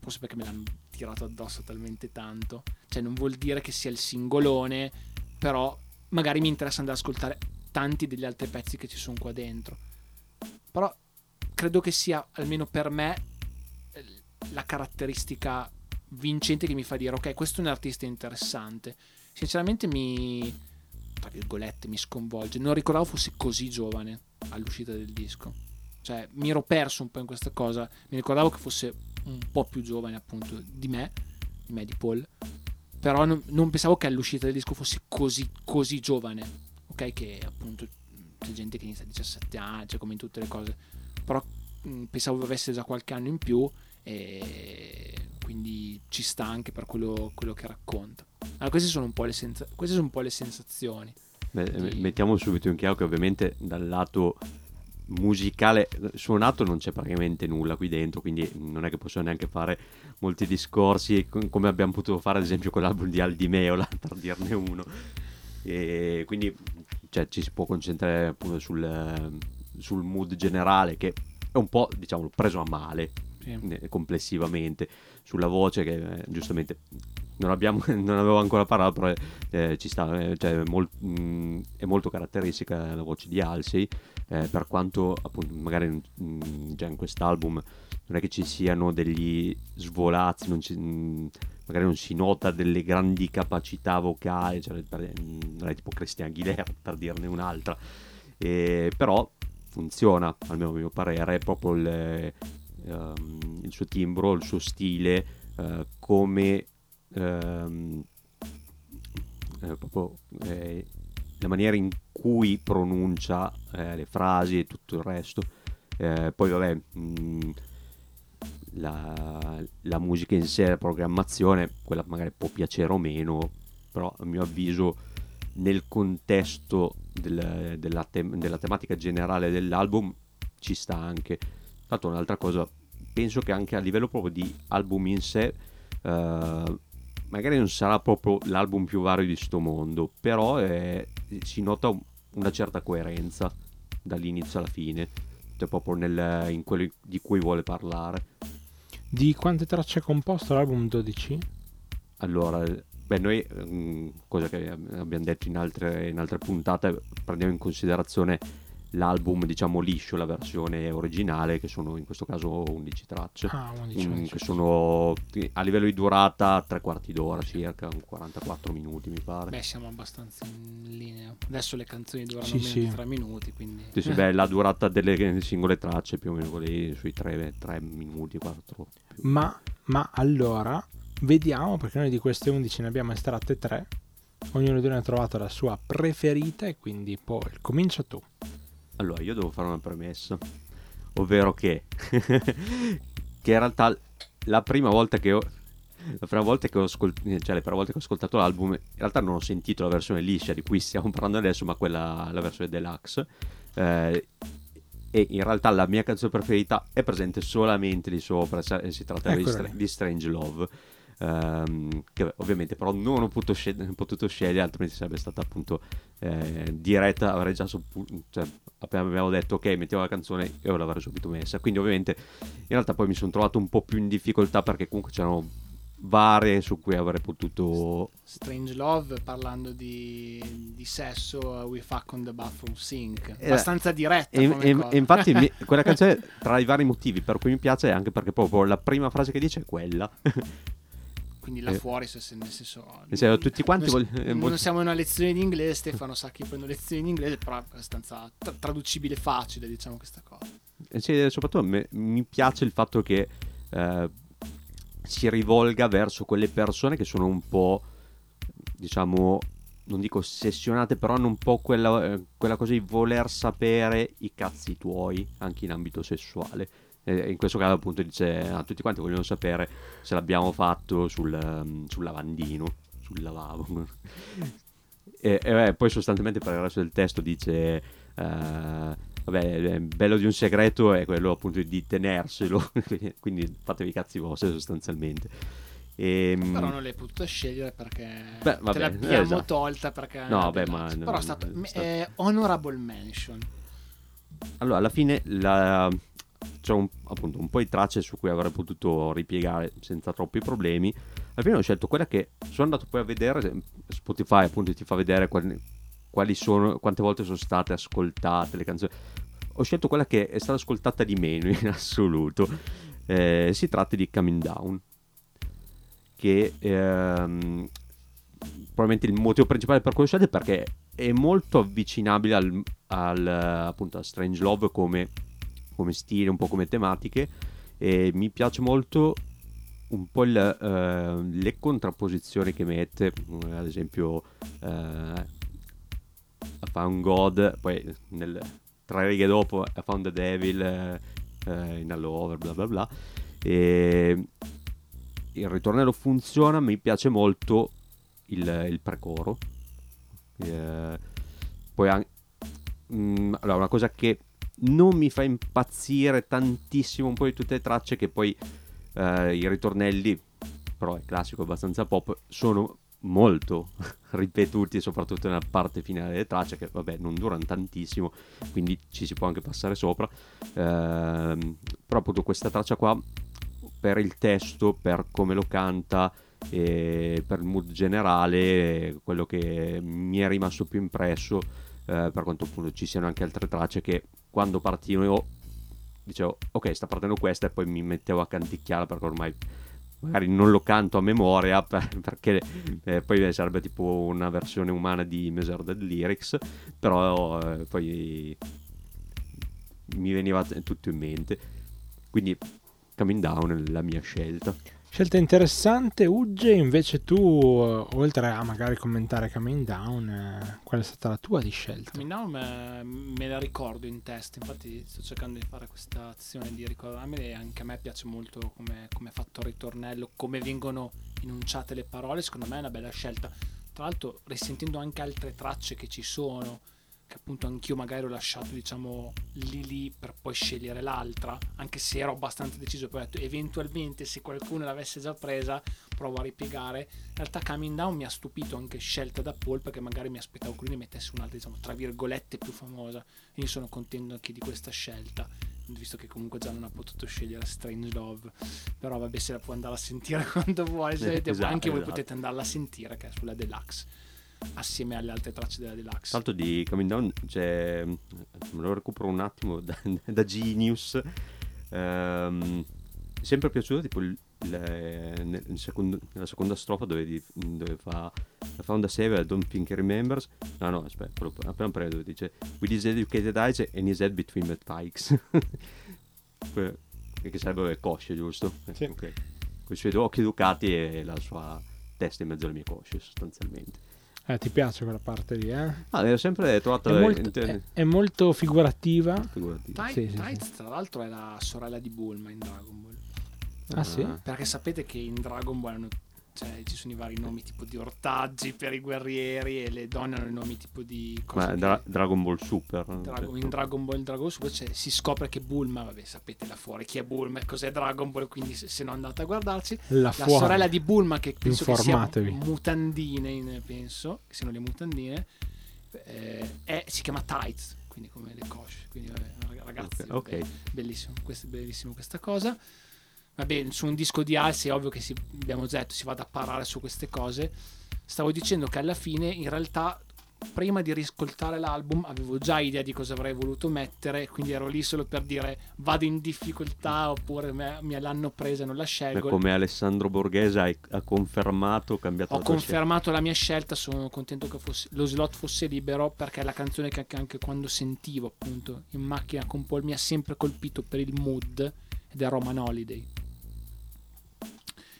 Forse perché me l'hanno tirato addosso talmente tanto. Cioè non vuol dire che sia il singolone, però magari mi interessa andare ad ascoltare tanti degli altri pezzi che ci sono qua dentro. Però credo che sia, almeno per me, la caratteristica vincente che mi fa dire ok, questo è un artista interessante. Sinceramente mi tra virgolette, mi sconvolge. Non ricordavo fosse così giovane all'uscita del disco. Cioè, mi ero perso un po' in questa cosa. Mi ricordavo che fosse un po' più giovane, appunto, di me, di me, di Paul. Però non, non pensavo che all'uscita del disco fosse così, così giovane. Ok, che appunto c'è gente che inizia a 17 anni, cioè come in tutte le cose. Però mh, pensavo avesse già qualche anno in più e quindi ci sta anche per quello, quello che racconta. Allora, queste sono un po' le, senza- sono un po le sensazioni. Beh, di... Mettiamo subito in chiaro che ovviamente dal lato musicale suonato non c'è praticamente nulla qui dentro quindi non è che posso neanche fare molti discorsi come abbiamo potuto fare ad esempio con l'album di Aldi Meola per dirne uno e quindi cioè, ci si può concentrare appunto sul, sul mood generale che è un po' diciamo preso a male sì. complessivamente sulla voce che eh, giustamente non, abbiamo, non, avevo ancora parlato, però eh, ci sta, eh, cioè, molt, mh, mm, è molto caratteristica la voce di Halsey, eh, per quanto appunto magari mh, mm, già in quest'album non è che ci siano degli svolazzi, non ci, mh, mm, magari non si nota delle grandi capacità vocali, cioè, per, non è tipo Christian Aguilera per dirne un'altra, però funziona, almeno a mio parere, è proprio il, um, il suo timbro, il suo stile, uh, come um, eh, proprio eh, la maniera in cui pronuncia eh, le frasi e tutto il resto. Eh, poi vabbè, mh, mm, la, la, musica in sé, la programmazione, quella magari può piacere o meno, però a mio avviso nel contesto del, della, te- della, tematica generale dell'album ci sta anche. Tanto un'altra cosa penso che anche a livello proprio di album in sé, eh, magari non sarà proprio l'album più vario di sto mondo, però è, si nota una certa coerenza dall'inizio alla fine, cioè proprio nel, in quello di cui vuole parlare. Di quante tracce è composto l'album 12? Allora, beh, noi, mh, cosa che abbiamo detto in altre, in altre puntate, prendiamo in considerazione l'album diciamo liscio, la versione originale che sono in questo caso 11 tracce Ah, 11, mm, 11. che sono a livello di durata tre quarti d'ora circa, un 44 minuti mi pare. Beh, siamo abbastanza in linea. Adesso le canzoni durano Sì, meno sì. di tre minuti, quindi... Sì, sì, beh, la durata delle singole tracce più o meno lì sui 3, minuti, 4. Ma, ma allora, vediamo, perché noi di queste 11 ne abbiamo estratte 3. Ognuno di noi ha trovato la sua preferita e quindi poi comincia tu. Allora, io devo fare una premessa, ovvero che, che in realtà la prima volta che ho, la prima volta che ho ascolt- cioè le prime volte che ho ascoltato l'album, in realtà non ho sentito la versione liscia di cui stiamo parlando adesso, ma quella, la versione deluxe. Eh, e in realtà la mia canzone preferita è presente solamente lì sopra, si tratta di, Eccola lì. di Strange Love. Ehm, che ovviamente però non ho potuto, scel- potuto scegliere altrimenti sarebbe stata appunto eh, diretta avrei già suppu- cioè, appena abbiamo detto ok mettiamo la canzone io l'avrei subito messa. Quindi ovviamente in realtà poi mi sono trovato un po' più in difficoltà perché comunque c'erano varie su cui avrei potuto Strange Love parlando di, di sesso, We Fuck on the Bathroom Sink. Eh, Abbastanza diretta e, e- e infatti mi- quella canzone tra i vari motivi per cui mi piace è anche perché proprio la prima frase che dice è quella Quindi là eh, fuori, se, se- nel senso... Senso, tutti quanti non, voglio- eh, non siamo in una lezione di inglese, Stefano sa che prendo lezioni di inglese, però è abbastanza tra- traducibile facile, diciamo, questa cosa. Sì, soprattutto me- mi piace il fatto che eh, si rivolga verso quelle persone che sono un po', diciamo, non dico ossessionate, però hanno un po' quella, eh, quella cosa di voler sapere i cazzi tuoi, anche in ambito sessuale. E in questo caso appunto dice a tutti quanti vogliono sapere se l'abbiamo fatto sul, ehm, sul lavandino, sul lavabo. e, e, beh, poi sostanzialmente per il resto del testo dice... eh, Vabbè, il bello di un segreto è quello appunto di tenerselo, quindi fatevi i cazzi vostri sostanzialmente. Ehm, Però non l'hai potuta scegliere perché Beh, vabbè, te l'abbiamo eh, esatto. tolta perché... No, beh, ma- Però è no, stato è stato- eh, honorable mention. Allora, alla fine la- c'è un, appunto un po' di tracce su cui avrei potuto ripiegare senza troppi problemi. Alla ho scelto quella che sono andato poi a vedere, Spotify appunto ti fa vedere quali, quali sono, quante volte sono state ascoltate le canzoni. Ho scelto quella che è stata ascoltata di meno in assoluto. Eh, si tratta di Coming Down, che ehm, probabilmente il motivo principale per cui l'ho scelta è perché è molto avvicinabile al, al, appunto a Strange Love come, come stile, un po' come tematiche e mi piace molto un po' il, eh, le contrapposizioni che mette, eh, ad esempio eh, Found God, poi nel, tre righe dopo a Found the Devil eh, in All Over, bla bla bla. E il ritornello funziona, mi piace molto il, il precoro. Eh, poi an- mm, allora, una cosa che non mi fa impazzire tantissimo un po' di tutte le tracce che poi eh, i ritornelli, però è classico, abbastanza pop, sono molto ripetuti, soprattutto nella parte finale delle tracce, che vabbè non durano tantissimo, quindi ci si può anche passare sopra. Ehm, però appunto questa traccia qua, per il testo, per come lo canta, e per il mood generale, quello che mi è rimasto più impresso, eh, per quanto appunto ci siano anche altre tracce che quando partivano io dicevo ok sta partendo questa e poi mi mettevo a canticchiare perché ormai magari non lo canto a memoria per- perché eh, poi sarebbe tipo una versione umana di Measured Lyrics però eh, poi mi veniva tutto in mente. Quindi Coming Down è la mia scelta Scelta interessante, Ugge, invece tu, eh, oltre a magari commentare Coming Down, eh, qual è stata la tua di scelta? Coming Down me, me la ricordo in testa, infatti sto cercando di fare questa azione di ricordarmela e anche a me piace molto come, come è fatto il ritornello, come vengono enunciate le parole, secondo me è una bella scelta. Tra l'altro risentendo anche altre tracce che ci sono, che appunto anch'io magari ho lasciato diciamo lì lì per poi scegliere l'altra anche se ero abbastanza deciso poi ho detto eventualmente se qualcuno l'avesse già presa provo a ripiegare. In realtà Coming Down mi ha stupito anche scelta da Paul perché magari mi aspettavo che lui ne mettesse un'altra diciamo tra virgolette più famosa. Quindi sono contento anche di questa scelta visto che comunque già non ha potuto scegliere Strange Love. Però vabbè se la può andare a sentire quando vuole se Esatto, anche voi esatto. potete andarla a sentire che è sulla Deluxe assieme alle altre tracce della Deluxe Tanto di Coming Down c'è. Me lo recupero un attimo da, da Genius. È sempre piaciuto tipo il, il- nel secondo- nella seconda strofa dove, di- dove fa la found a save I don't think he remembers no no aspetta quello appena preso dove dice with his educated eyes and his head between the pikes che sarebbe cosce giusto Sì. Ok. con i suoi due occhi educati e la sua testa in mezzo alle mie cosce sostanzialmente Eh, ti piace quella parte lì, eh? Ah, l'ho sempre trovata È molto, inter- è- è molto figurativa. figurati. Tides, Sì, sì, Tides, tra l'altro è la sorella di Bulma in Dragon Ball Ah, sì? perché sapete che in Dragon Ball hanno- cioè, ci sono i vari nomi tipo di ortaggi per i guerrieri e le donne hanno i nomi tipo di cose Ma che- Dra- Dragon Ball Super. Dragon- in Dragon Ball Dragon Super cioè, si scopre che Bulma vabbè sapete là fuori chi è Bulma e cos'è Dragon Ball quindi se, se non andate a guardarci La, la sorella di Bulma che penso che sia mutandine in- penso che siano le mutandine eh, è- si chiama Tights quindi come le cosce quindi vabbè, ragazzi Ok, ok. vabbè, bellissimo, questo, bellissimo questa cosa vabbè su un disco di Alsi è ovvio che si, abbiamo detto si vada a parare su queste cose. Stavo dicendo che alla fine in realtà prima di riscoltare l'album avevo già idea di cosa avrei voluto mettere quindi ero lì solo per dire vado in difficoltà oppure me, me l'hanno presa e non la Beh, scelgo come Alessandro Borghese hai- ha confermato, cambiato ho la confermato la mia scelta, sono contento che fosse- lo slot fosse libero perché è la canzone che anche quando sentivo appunto in macchina con Paul mi ha sempre colpito per il mood ed è Roman Holiday.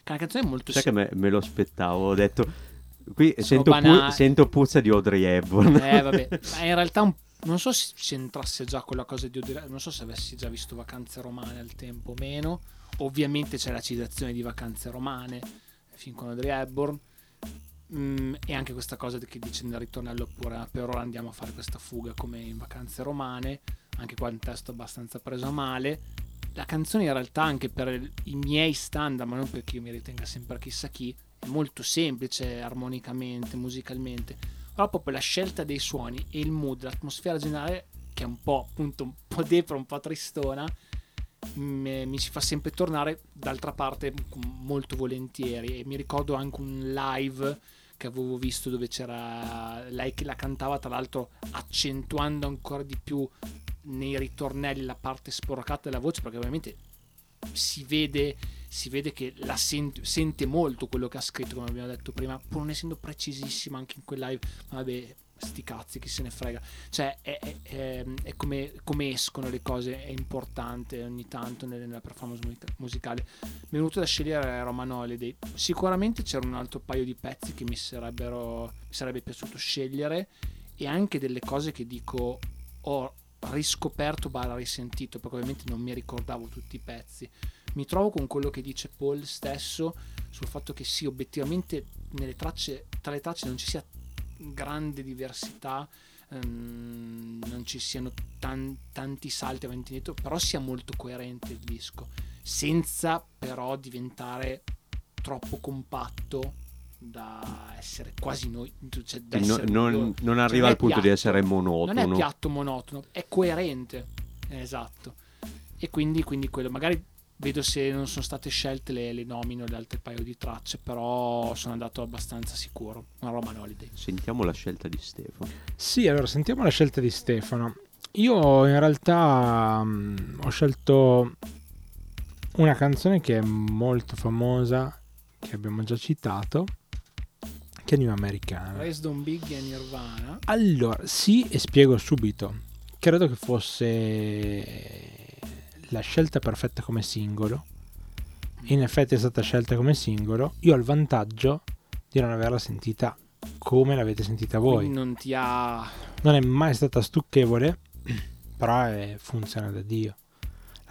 Che è una canzone molto Sai che me, me lo aspettavo, ho detto... Qui sento, pu- sento puzza di Audrey Hepburn. Eh, vabbè, ma in realtà un- non so se c'entrasse già con la cosa di Odile, non so se avessi già visto Vacanze Romane al tempo o meno. Ovviamente c'è la citazione di Vacanze Romane, fin con Audrey Hepburn. Mm, e anche questa cosa che dice nel ritornello oppure per ora andiamo a fare questa fuga come in Vacanze Romane, anche qua un testo abbastanza preso a male. La canzone in realtà anche per i miei standard, ma non perché io mi ritenga sempre chissà chi, è molto semplice armonicamente, musicalmente. Però proprio la scelta dei suoni e il mood, l'atmosfera generale che è un po' appunto un po' depra, un po' tristona mi, ci fa sempre tornare d'altra parte molto volentieri. E mi ricordo anche un live che avevo visto dove c'era lei che la cantava tra l'altro accentuando ancora di più nei ritornelli la parte sporcata della voce perché ovviamente si vede si vede che la sent- sente molto quello che ha scritto, come abbiamo detto prima, pur non essendo precisissima anche in quel live. Vabbè, sti cazzi, chi se ne frega. Cioè, è, è- è- è come, come escono le cose, è importante ogni tanto nella, performance mu- musicale. Mi è venuto da scegliere Roman Holiday. Sicuramente c'era un altro paio di pezzi che mi sarebbero mi sarebbe piaciuto scegliere e anche delle cose che dico ho riscoperto barra risentito perché ovviamente non mi ricordavo tutti i pezzi. Mi trovo con quello che dice Paul stesso sul fatto che sì, obiettivamente tracce, tra le tracce non ci sia grande diversità, ehm, non ci siano tan- tanti salti avanti e indietro, però sia molto coerente il disco, senza però diventare troppo compatto da essere quasi noi. Cioè da No- essere non, noi. non Cioè, arriva non è al punto di piatto, essere Non è monotono. piatto monotono, è coerente. Esatto. E quindi, quindi quello, magari vedo se non sono state scelte le, le nomino le altre paio di tracce, però sono andato abbastanza sicuro. Una Roman Holiday. Sentiamo la scelta di Stefano. Sì, allora sentiamo la scelta di Stefano. Io in realtà mm, ho scelto una canzone che è molto famosa, che abbiamo già citato, che New Americana. Raised on Big e Nirvana. Allora, sì, e spiego subito. Credo che fosse la scelta perfetta come singolo. In effetti è stata scelta come singolo. Io ho il vantaggio di non averla sentita come l'avete sentita voi. Non ti ha. Non è mai stata stucchevole, però è- funziona da Dio.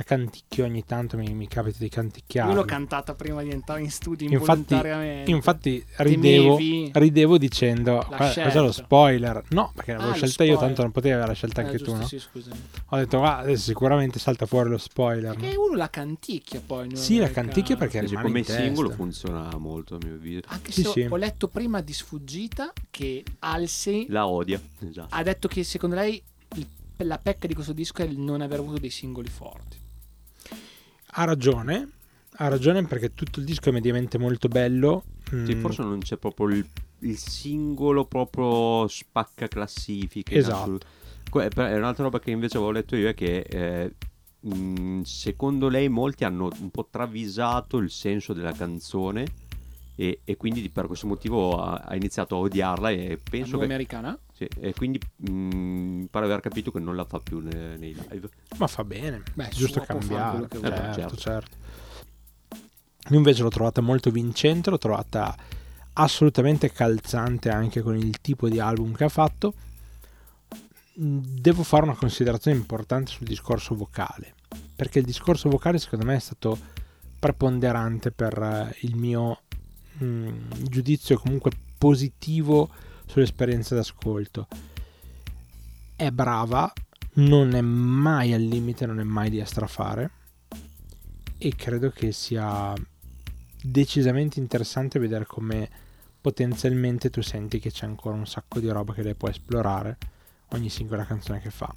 La canticchio ogni tanto, mi, mi capita di canticchiare. Io l'ho cantata prima di entrare in studio Infatti, involontariamente. infatti ridevo, ridevo dicendo la "Guarda, scelta." cos'è lo spoiler? No, perché l'avevo Ah, scelta io, tanto non potevi averla scelta Eh, anche giusto, tu, no? Sì, scusami. Ho detto, guarda, adesso sicuramente salta fuori lo spoiler. Perché no? uno la canticchia poi. Sì, la canticchia perché Sì, rimane come singolo funziona molto a mio avviso. Anche Sì, se ho- sì. ho letto prima di sfuggita che Alsi La odia, esatto. ha detto che secondo lei il- la pecca di questo disco è il non aver avuto dei singoli forti. Ha ragione, ha ragione perché tutto il disco è mediamente molto bello. Sì, mm, forse non c'è proprio il, il singolo proprio spacca classifiche. Esatto. È un'altra roba che invece avevo letto io è che eh, mh, secondo lei molti hanno un po' travisato il senso della canzone e, e quindi per questo motivo ha, ha iniziato a odiarla e penso che... americana? sì, e quindi mh, mi pare aver capito che non la fa più ne- nei live. Ma fa bene, Beh, è giusto cambiare. Certo, vuole. certo, Io invece l'ho trovata molto vincente, l'ho trovata assolutamente calzante anche con il tipo di album che ha fatto. Devo fare una considerazione importante sul discorso vocale, perché il discorso vocale secondo me è stato preponderante per il mio mm, giudizio comunque positivo sull'esperienza d'ascolto. È brava, non è mai al limite, non è mai di estrafare e credo che sia decisamente interessante vedere come potenzialmente tu senti che c'è ancora un sacco di roba che lei può esplorare ogni singola canzone che fa.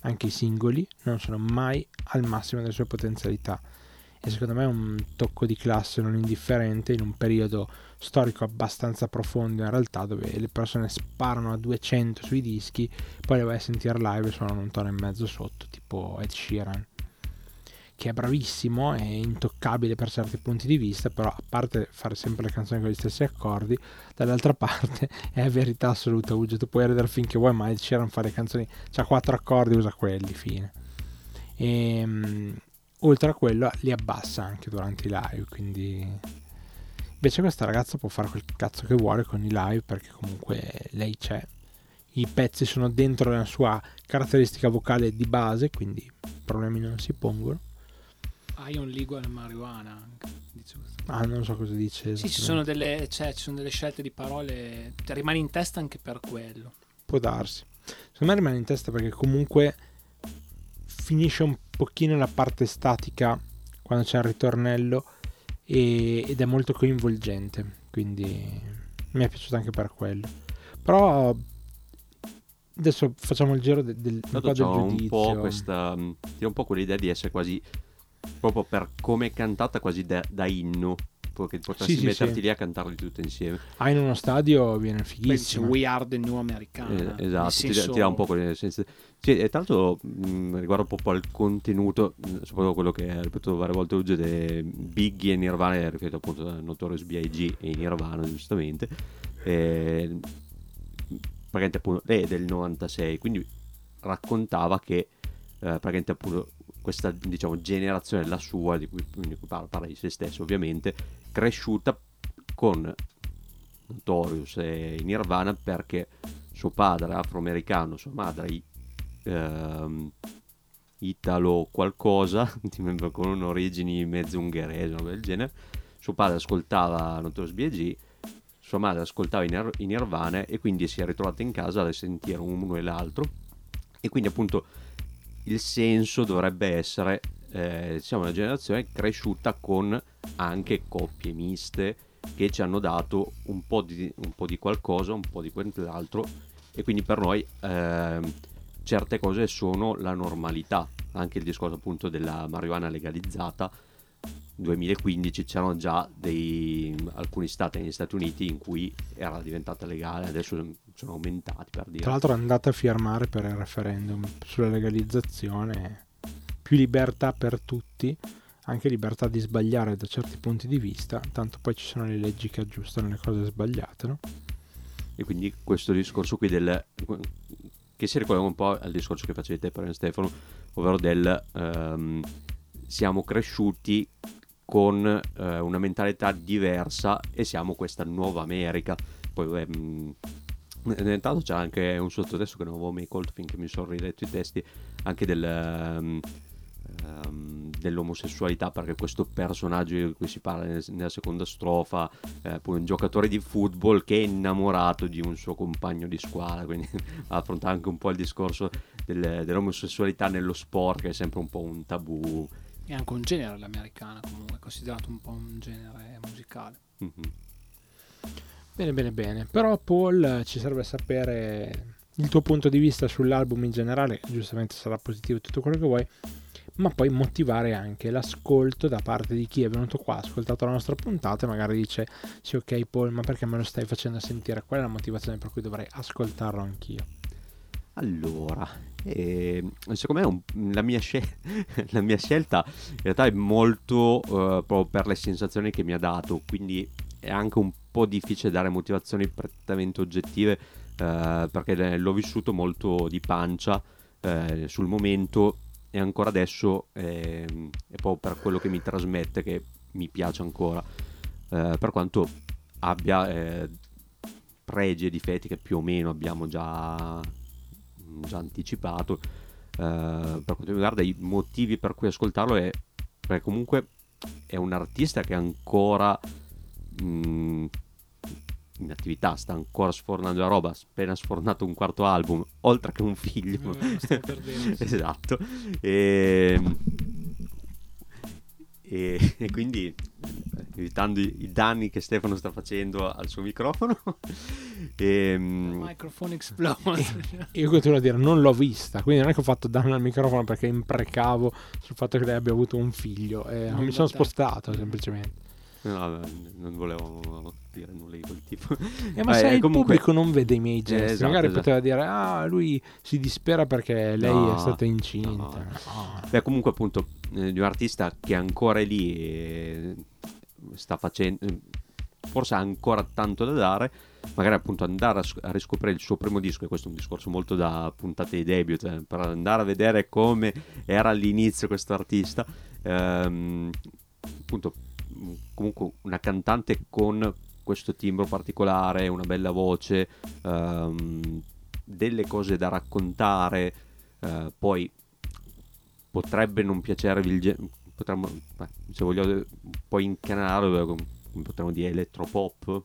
Anche i singoli non sono mai al massimo delle sue potenzialità e secondo me è un tocco di classe non indifferente in un periodo storico abbastanza profondo in realtà dove le persone sparano a 200 sui dischi poi le vai a sentire live e suonano un tono e mezzo sotto tipo Ed Sheeran che è bravissimo è intoccabile per certi punti di vista però a parte fare sempre le canzoni con gli stessi accordi dall'altra parte è verità assoluta Uge tu puoi ridere finché vuoi ma Ed Sheeran fa le canzoni c'ha quattro accordi usa quelli fine. E oltre a quello li abbassa anche durante i live quindi invece questa ragazza può fare quel cazzo che vuole con i live perché comunque lei c'è i pezzi sono dentro la sua caratteristica vocale di base quindi problemi non si pongono Ion Legal Marijuana anche. dice ah non so cosa dice Sì, ci sono, delle, cioè, ci sono delle scelte di parole, ti rimani in testa anche per quello. può darsi secondo me rimane in testa perché comunque finisce un pochino la parte statica quando c'è il ritornello e- ed è molto coinvolgente quindi mi è piaciuto anche per quello però adesso facciamo il giro de- del, un po' del un po' questa. Tiene un po' quell'idea di essere quasi. Proprio per come è cantata, quasi da, da inno. Che potresti Sì, metterti sì. lì a cantarli tutte insieme. ah in uno stadio viene fighissimo We Are the New Americana. Eh, esatto, ti, senso- ti dà un po' quelle senza- Sì, e tanto mh, riguardo po' al contenuto, soprattutto quello che ha ripetuto varie volte oggi di Biggie e Nirvana, ripeto appunto a Notorious B.I.G. e Nirvana giustamente, e, praticamente appunto lei è del 96, quindi raccontava che eh, praticamente appunto questa diciamo generazione, la sua, di cui, di cui parla, parla di se stesso ovviamente, cresciuta con Notorious e Nirvana perché suo padre afroamericano, sua madre ehm, italo qualcosa, con un'origini mezzo ungherese, del genere. Suo padre ascoltava Notorious B.I.G., sua madre ascoltava i Nir- i Nirvana e quindi si è ritrovata in casa a sentire uno e l'altro. E quindi appunto il senso dovrebbe essere, eh, siamo una generazione cresciuta con anche coppie miste che ci hanno dato un po' di, un po' di qualcosa, un po' di quell'altro e quindi per noi ehm, certe cose sono la normalità, anche il discorso appunto della marijuana legalizzata 2015 c'erano già dei, alcuni stati negli Stati Uniti in cui era diventata legale, adesso sono aumentati per dire. Tra l'altro è andata a firmare per il referendum sulla legalizzazione, più libertà per tutti, anche libertà di sbagliare da certi punti di vista, tanto poi ci sono le leggi che aggiustano le cose sbagliate, no? E quindi questo discorso qui del che si ricollega un po' al discorso che facevi te per Stefano, ovvero del ehm, siamo cresciuti con eh, una mentalità diversa e siamo questa nuova America. Poi ehm, intanto c'è anche un sottotesto che non avevo mai colto finché mi sono riletto i testi, anche del, ehm, ehm, dell'omosessualità perché questo personaggio di cui si parla nel- nella seconda strofa è poi un giocatore di football che è innamorato di un suo compagno di squadra quindi affronta anche un po' il discorso del- dell'omosessualità nello sport che è sempre un po' un tabù È anche un genere l'americana comunque, è considerato un po' un genere musicale. Mhm. Bene, bene, bene. Però Paul eh, ci serve sapere il tuo punto di vista sull'album in generale, giustamente sarà positivo tutto quello che vuoi, ma poi motivare anche l'ascolto da parte di chi è venuto qua, ha ascoltato la nostra puntata e magari dice sì ok Paul, ma perché me lo stai facendo sentire? Qual è la motivazione per cui dovrei ascoltarlo anch'io? Allora, eh, secondo me un- la, mia scel- la mia scelta in realtà è molto eh, proprio per le sensazioni che mi ha dato, quindi è anche un po' difficile dare motivazioni prettamente oggettive eh, perché l'ho vissuto molto di pancia eh, sul momento e ancora adesso eh, è proprio per quello che mi trasmette che mi piace ancora, eh, per quanto abbia eh, pregi e difetti che più o meno abbiamo già già anticipato. Eh, per quanto riguarda, i motivi per cui ascoltarlo è perché comunque è un artista che ancora mm, in attività, sta ancora sfornando la roba, ha appena sfornato un quarto album, oltre che un figlio. Eh, sì. esatto. E, e- e quindi evitando i, i danni che Stefano sta facendo al suo microfono. e, mm, Microphone Explosion. Io continuo a dire non l'ho vista, quindi non è che ho fatto danno al microfono perché imprecavo sul fatto che lei abbia avuto un figlio, eh, Non mi sono spostato semplicemente. No, non volevo dire nulla di quel tipo. Eh, ma Eh, se il comunque- pubblico non vede i miei gesti, esatto, magari esatto. poteva dire ah lui si dispera perché lei No, è stata incinta. no. No. Beh, comunque, appunto, eh, di un artista che ancora è lì e sta facendo. Forse ha ancora tanto da dare. Magari appunto andare a, a riscoprire il suo primo disco, e questo è un discorso molto da puntate di debut, eh, per andare a vedere come era all'inizio questo artista. Ehm, appunto, comunque una cantante con questo timbro particolare, una bella voce, ehm, delle cose da raccontare, eh, poi potrebbe non piacervi il genere, potremmo, se voglio un po' incanarlo, come potremmo dire elettropop.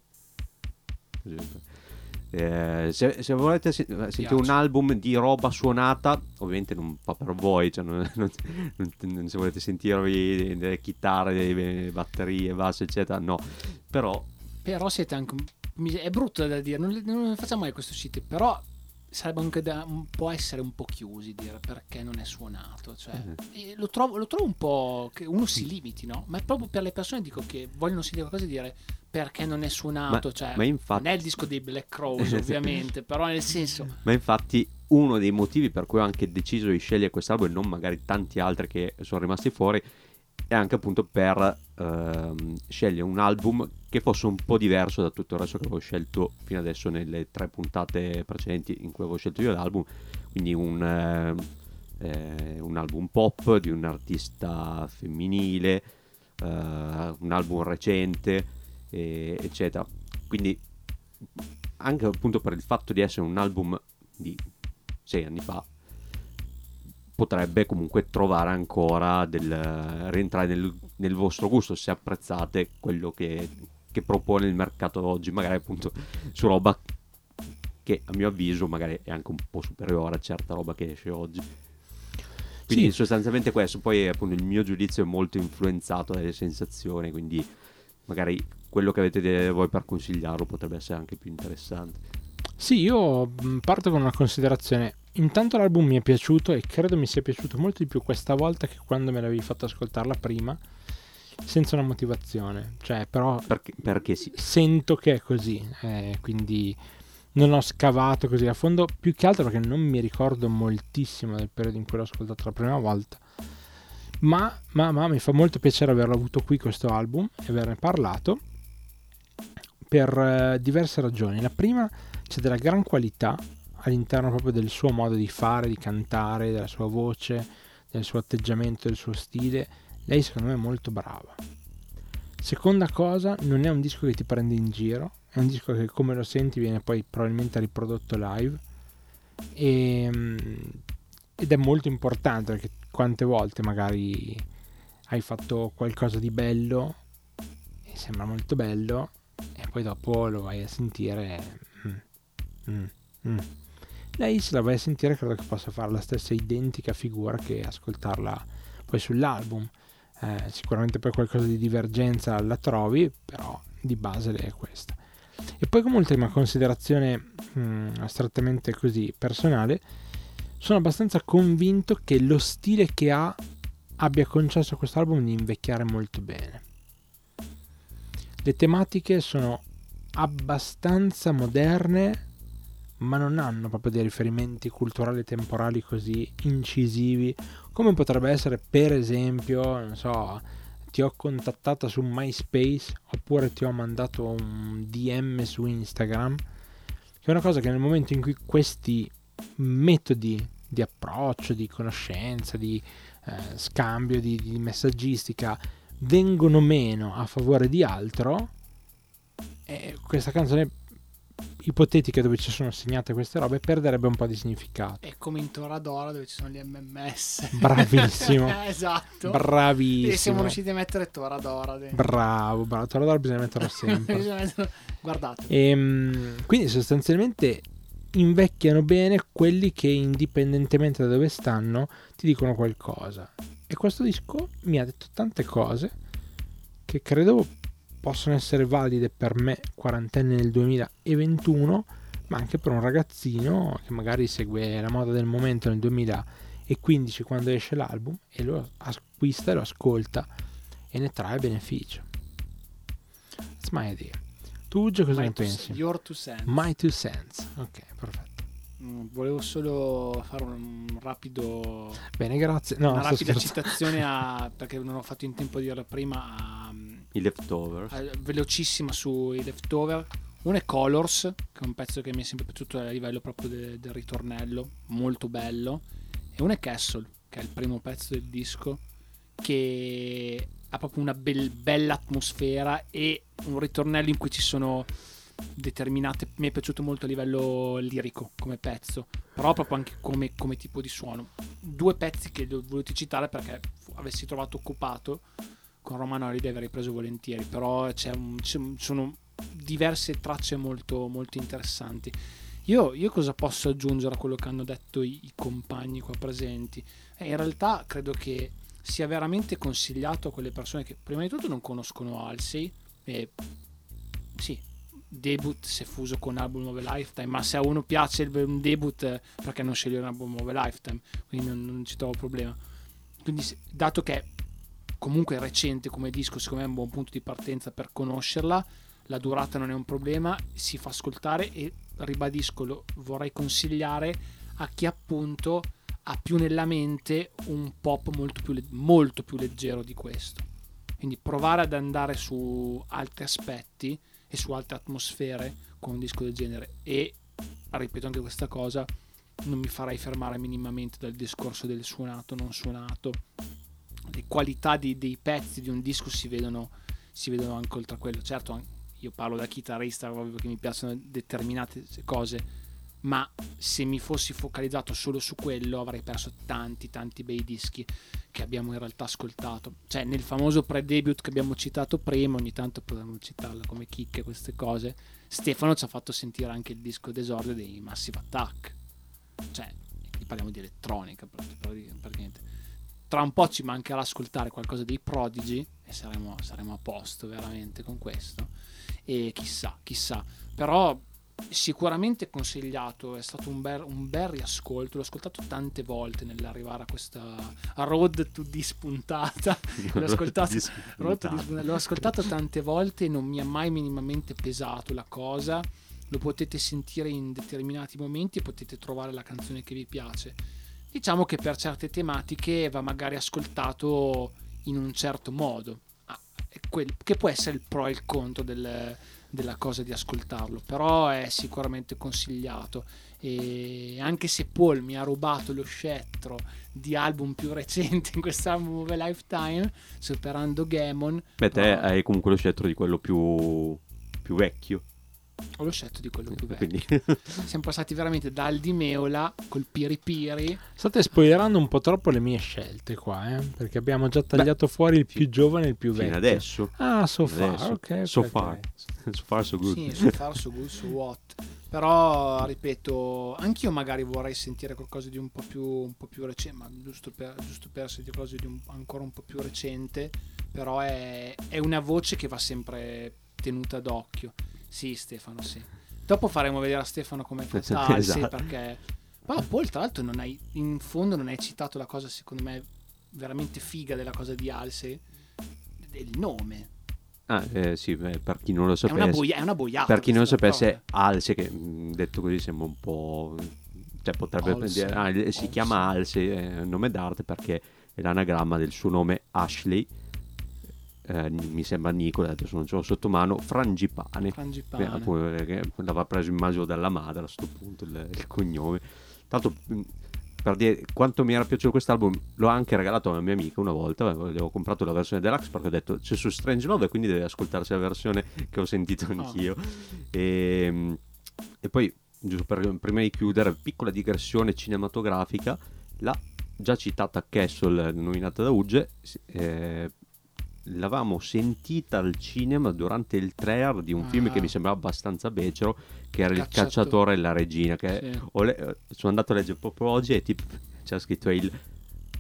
Eh, se, se volete se- sentire un album di roba suonata, ovviamente non fa per voi, cioè non- non- non- se volete sentirvi delle chitarre, delle batterie, basse, eccetera, no. Però Però siete anche È brutto da dire, non, non facciamo mai questo sito, però sarebbe anche da un po' essere un po' chiusi dire perché non è suonato. Cioè, Eh. e lo, trovo, lo trovo un po' che uno si limiti, no? Ma è proprio per le persone dico che vogliono sentire qualcosa e dire perché non è suonato. Ma- cioè, ma infatti- non è il disco dei Black Crowes, ovviamente, però nel senso. Ma infatti uno dei motivi per cui ho anche deciso di scegliere quest'album e non magari tanti altri che sono rimasti fuori è anche appunto per ehm, scegliere un album che fosse un po' diverso da tutto il resto che avevo scelto fino adesso nelle tre puntate precedenti in cui avevo scelto io l'album. Quindi un, ehm, eh, un album pop di un artista femminile, eh, un album recente, eh, eccetera. Quindi anche appunto per il fatto di essere un album di sei anni fa potrebbe comunque trovare ancora del rientrare nel, nel vostro gusto se apprezzate quello che, che propone il mercato oggi magari appunto su roba che a mio avviso magari è anche un po' superiore a certa roba che esce oggi quindi Sì. sostanzialmente questo poi appunto il mio giudizio è molto influenzato dalle sensazioni quindi magari quello che avete de- voi per consigliarlo potrebbe essere anche più interessante Sì, io mh, parto con una considerazione. Intanto l'album mi è piaciuto e credo mi sia piaciuto molto di più questa volta che quando me l'avevi fatto ascoltarla prima, senza una motivazione. Cioè, però perché, perché sì sento che è così, eh, quindi non ho scavato così a fondo, più che altro perché non mi ricordo moltissimo del periodo in cui l'ho ascoltato la prima volta. Ma, ma, ma mi fa molto piacere averlo avuto qui questo album e averne parlato per eh, diverse ragioni. La prima c'è della gran qualità all'interno proprio del suo modo di fare, di cantare, della sua voce, del suo atteggiamento, del suo stile. Lei secondo me è molto brava. Seconda cosa, non è un disco che ti prende in giro, è un disco che come lo senti viene poi probabilmente riprodotto live e, mm, ed è molto importante perché quante volte magari hai fatto qualcosa di bello e sembra molto bello e poi dopo lo vai a sentire mm, mm, mm. lei se la vai a sentire credo che possa fare la stessa identica figura che ascoltarla poi sull'album eh, sicuramente poi qualcosa di divergenza la trovi però di base è questa e poi come ultima considerazione mh, astrattamente così personale sono abbastanza convinto che lo stile che ha abbia concesso a questo album di invecchiare molto bene. Le tematiche sono abbastanza moderne, ma non hanno proprio dei riferimenti culturali e temporali così incisivi come potrebbe essere per esempio, non so, ti ho contattato su MySpace oppure ti ho mandato un DM su Instagram, che è una cosa che nel momento in cui questi metodi di approccio, di conoscenza, di eh, scambio, di, di messaggistica vengono meno a favore di altro, e questa canzone ipotetica dove ci sono segnate queste robe perderebbe un po' di significato. È come in Toradora dove ci sono gli MMS. Bravissimo. esatto. Bravissimo. E siamo riusciti a mettere Toradora. Dentro. Bravo, bravo. Toradora bisogna metterlo sempre. bisogna metterlo... Guardate. E, ehm, quindi sostanzialmente invecchiano bene quelli che indipendentemente da dove stanno ti dicono qualcosa. E questo disco mi ha detto tante cose che credo possono essere valide per me quarantenne nel 2021, ma anche per un ragazzino che magari segue la moda del momento nel 2015 quando esce l'album e lo acquista e lo ascolta e ne trae beneficio. That's my idea. Tu Uggio cosa My ne pensi? Your two cents. My two cents. Ok, perfetto. Mm, Volevo solo fare un rapido Bene, grazie. No, una rapida scherzando. citazione a, perché non ho fatto in tempo di dirla prima a, I leftovers. a- velocissima sui leftover uno è Colors che è un pezzo che mi è sempre piaciuto a livello proprio de- del ritornello molto bello e uno è Castle che è il primo pezzo del disco che ha proprio una bel- bella atmosfera e un ritornello in cui ci sono determinate mi è piaciuto molto a livello lirico come pezzo però proprio anche come, come tipo di suono. Due pezzi che ho voluto citare perché avessi trovato occupato con Roman Holiday avrei preso volentieri però c'è un- c'è sono diverse tracce molto, molto interessanti. Io, io cosa posso aggiungere a quello che hanno detto i, i compagni qua presenti? Eh, in realtà credo che sia veramente consigliato a quelle persone che prima di tutto non conoscono Halsey e sì debut se fuso con album a lifetime ma se a uno piace un debut eh, perché non scegliere un album a lifetime? Quindi non, non ci trovo problema. Quindi dato che è comunque recente come disco secondo me è un buon punto di partenza per conoscerla la durata non è un problema si fa ascoltare e ribadisco lo vorrei consigliare a chi appunto ha più nella mente un pop molto più, molto più leggero di questo. Quindi provare ad andare su altri aspetti e su altre atmosfere con un disco del genere. E ripeto anche questa cosa non mi farei fermare minimamente dal discorso del suonato non suonato. Le qualità di- dei pezzi di un disco si vedono, si vedono anche oltre a quello. Certo io parlo da chitarrista ovvio che mi piacciono determinate cose ma se mi fossi focalizzato solo su quello avrei perso tanti tanti bei dischi che abbiamo in realtà ascoltato. Cioè nel famoso pre-debut che abbiamo citato prima ogni tanto potremmo citarla come chicche queste cose Stefano ci ha fatto sentire anche il disco d'esordio dei Massive Attack. Cioè parliamo di elettronica pr- pr- praticamente tra un po' ci mancherà ascoltare qualcosa dei Prodigy e saremo, saremo a posto veramente con questo. E chissà chissà. Però sicuramente consigliato è stato un bel, un bel riascolto l'ho ascoltato tante volte nell'arrivare a questa a road to this puntata. L'ho ascoltato to spuntata. this- l'ho ascoltato tante volte e non mi ha mai minimamente pesato la cosa. Lo potete sentire in determinati momenti e potete trovare la canzone che vi piace. Diciamo che per certe tematiche va magari ascoltato in un certo modo. Ah, che può essere il pro e il contro del- della cosa di ascoltarlo però è sicuramente consigliato e anche se Paul mi ha rubato lo scettro di album più recenti in quest'album of a lifetime superando Gammon Beh, te però- hai comunque lo scettro di quello più, più vecchio. Ho lo scelto di quello più vecchio. Quindi Siamo passati veramente dal di Meola col Piri Piri. State spoilerando un po' troppo le mie scelte qua, eh? Perché abbiamo già tagliato fuori il più giovane e il più fino vecchio. adesso. Ah, so Fino far, adesso. ok. So ok, far. So far so good. Sì, so far, so good, so what. Però, ripeto, anch'io magari vorrei sentire qualcosa di un po' più, un po' più recente, ma giusto per, giusto per sentire qualcosa di un- ancora un po' più recente, però è, è una voce che va sempre tenuta d'occhio. Sì, Stefano, sì. Dopo faremo vedere a Stefano come fa Esatto. Talsi, perché... Però poi, tra l'altro, non hai, in fondo non hai citato la cosa, secondo me, veramente figa della cosa di Alce, del nome. Ah, eh, sì, per chi non lo È una, sapesse. boia- è una boiata. per chi non lo sapesse. Alce, che mh, detto così sembra un po'. Cioè, potrebbe Alce, dire. ah, si Alce. chiama Alce, è un nome d'arte perché è l'anagramma del suo nome Ashley. Eh, mi sembra Nicola, adesso non ce l'ho sotto mano. Frangipane. Frangipane. Eh, appunto, eh, che l'aveva preso immagino dalla madre a questo punto il, il cognome. Tanto mh, per dire quanto mi era piaciuto quest'album, l'ho anche regalato a una mia amica una volta. Avevo comprato la versione deluxe perché ho detto c'è su Strange Love e quindi deve ascoltarsi la versione che ho sentito anch'io. E, mh, e poi, giusto per, prima di chiudere, piccola digressione cinematografica. La già citata Castle, nominata da Ugge, si- eh, l'avevamo sentita al cinema durante il trailer di un film Ah. che mi sembrava abbastanza becero, che era Il Cacciato- cacciatore e la regina. Che Sì. le- sono andato a leggere proprio oggi e tipo, c'era scritto il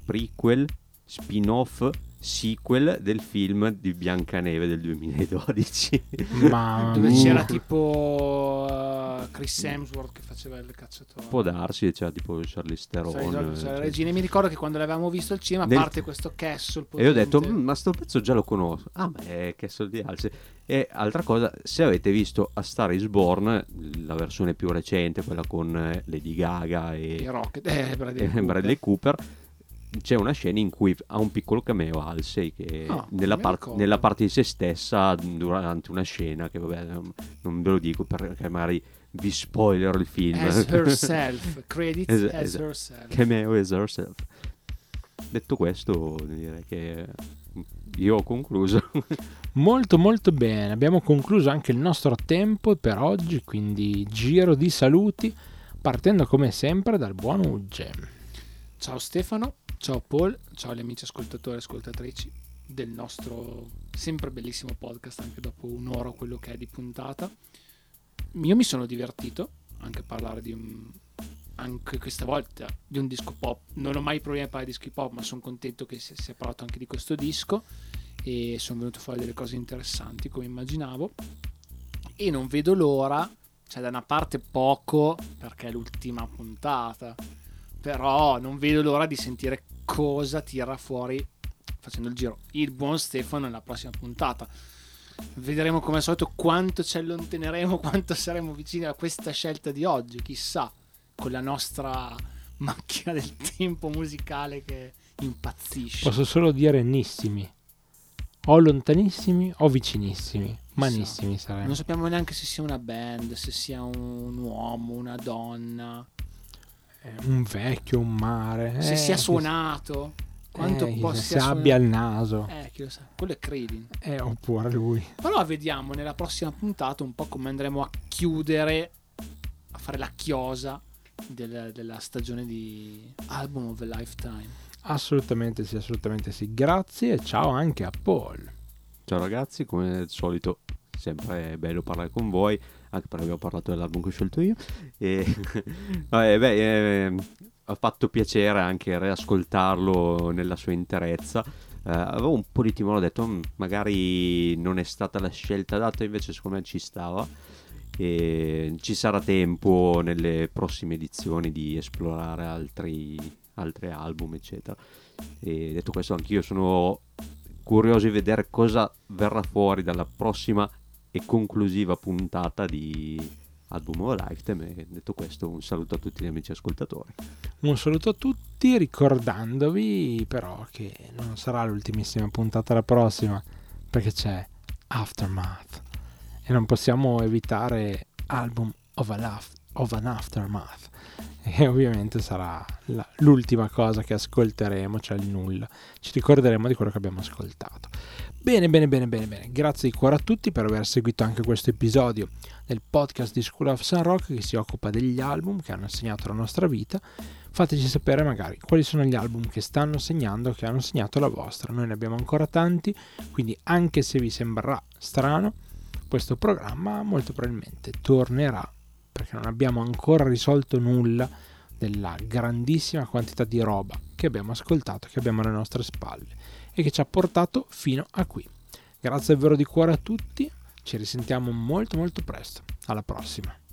prequel, spin-off, sequel del film di Biancaneve del 2012. Ma Dove c'era tipo uh, Chris Hemsworth che faceva il cacciatore. Può darsi, c'era tipo Charlize Sai, Theron. cioè, eh, la regina. Mi ricordo che quando l'avevamo visto al cinema, a Nel- parte questo Castle. E io ho detto, potente- "Mm, ma sto pezzo già lo conosco. Ah, ma è Castle di Alce. E altra cosa, se avete visto A Star is Born, la versione più recente, quella con eh, Lady Gaga i e, Rocket, eh, Bradley e Cooper. Bradley Cooper, c'è una scena in cui ha un piccolo cameo Halsey che Ah, nella, par- nella parte di se stessa durante una scena che vabbè non- ve lo dico perché magari vi spoilerò il film As herself, credits Es- as esatto. herself. cameo as herself detto questo direi che io ho concluso Molto molto bene, abbiamo concluso anche il nostro tempo per oggi, quindi giro di saluti, partendo come sempre dal buon Ugge. Ciao Stefano, ciao Paul, ciao agli amici ascoltatori e ascoltatrici del nostro sempre bellissimo podcast, anche dopo un'ora quello che è di puntata. Io mi sono divertito anche a parlare di un anche questa volta di un disco pop. Non ho mai problemi a parlare di dischi pop, ma sono contento che si sia parlato anche di questo disco e sono venute fuori delle cose interessanti come immaginavo e non vedo l'ora, cioè da una parte poco perché è l'ultima puntata, però non vedo l'ora di sentire cosa tira fuori facendo il giro il buon Stefano nella prossima puntata. Vedremo come al solito quanto ci allontaneremo, quanto saremo vicini a questa scelta di oggi, chissà, con la nostra macchina del tempo musicale che impazzisce. Posso solo dire nissimi, o lontanissimi o vicinissimi, manissimi saremmo. Non sappiamo neanche se sia una band, se sia un uomo, una donna, Un vecchio, un mare. se eh, sia suonato, quanto eh, può se abbia il naso, Eh, chi lo sa, quello è Creedin. eh, oppure lui. Però vediamo nella prossima puntata un po' come andremo a chiudere, a fare la chiosa del- della stagione di Album of a Lifetime. Assolutamente sì, assolutamente sì. Grazie e ciao anche a Paul. ciao ragazzi come al solito sempre è bello parlare con voi anche perché abbiamo parlato dell'album che ho scelto io e vabbè, beh, eh, ha fatto piacere anche riascoltarlo nella sua interezza. Eh, avevo un po' di timore ho detto "Mm, magari non è stata la scelta adatta invece secondo me ci stava. E ci sarà tempo nelle prossime edizioni di esplorare altri, altri album eccetera. E detto questo anch'io sono curioso di vedere cosa verrà fuori dalla prossima e conclusiva puntata di Album of Lifetime e detto questo un saluto a tutti gli amici ascoltatori Un saluto a tutti, ricordandovi però che non sarà l'ultimissima puntata la prossima, perché c'è Aftermath e non possiamo evitare album of, laf- of an Aftermath. e ovviamente sarà la, l'ultima cosa che ascolteremo, cioè il nulla. Ci ricorderemo di quello che abbiamo ascoltato. Bene, bene, bene, bene, bene. Grazie di cuore a tutti per aver seguito anche questo episodio del podcast di School of Sun Rock che si occupa degli album che hanno segnato la nostra vita. Fateci sapere magari quali sono gli album che stanno segnando, che hanno segnato la vostra. Noi ne abbiamo ancora tanti, quindi anche se vi sembrerà strano, questo programma molto probabilmente tornerà perché non abbiamo ancora risolto nulla della grandissima quantità di roba che abbiamo ascoltato, che abbiamo alle nostre spalle e che ci ha portato fino a qui. Grazie davvero di cuore a tutti, ci risentiamo molto molto presto. Alla prossima.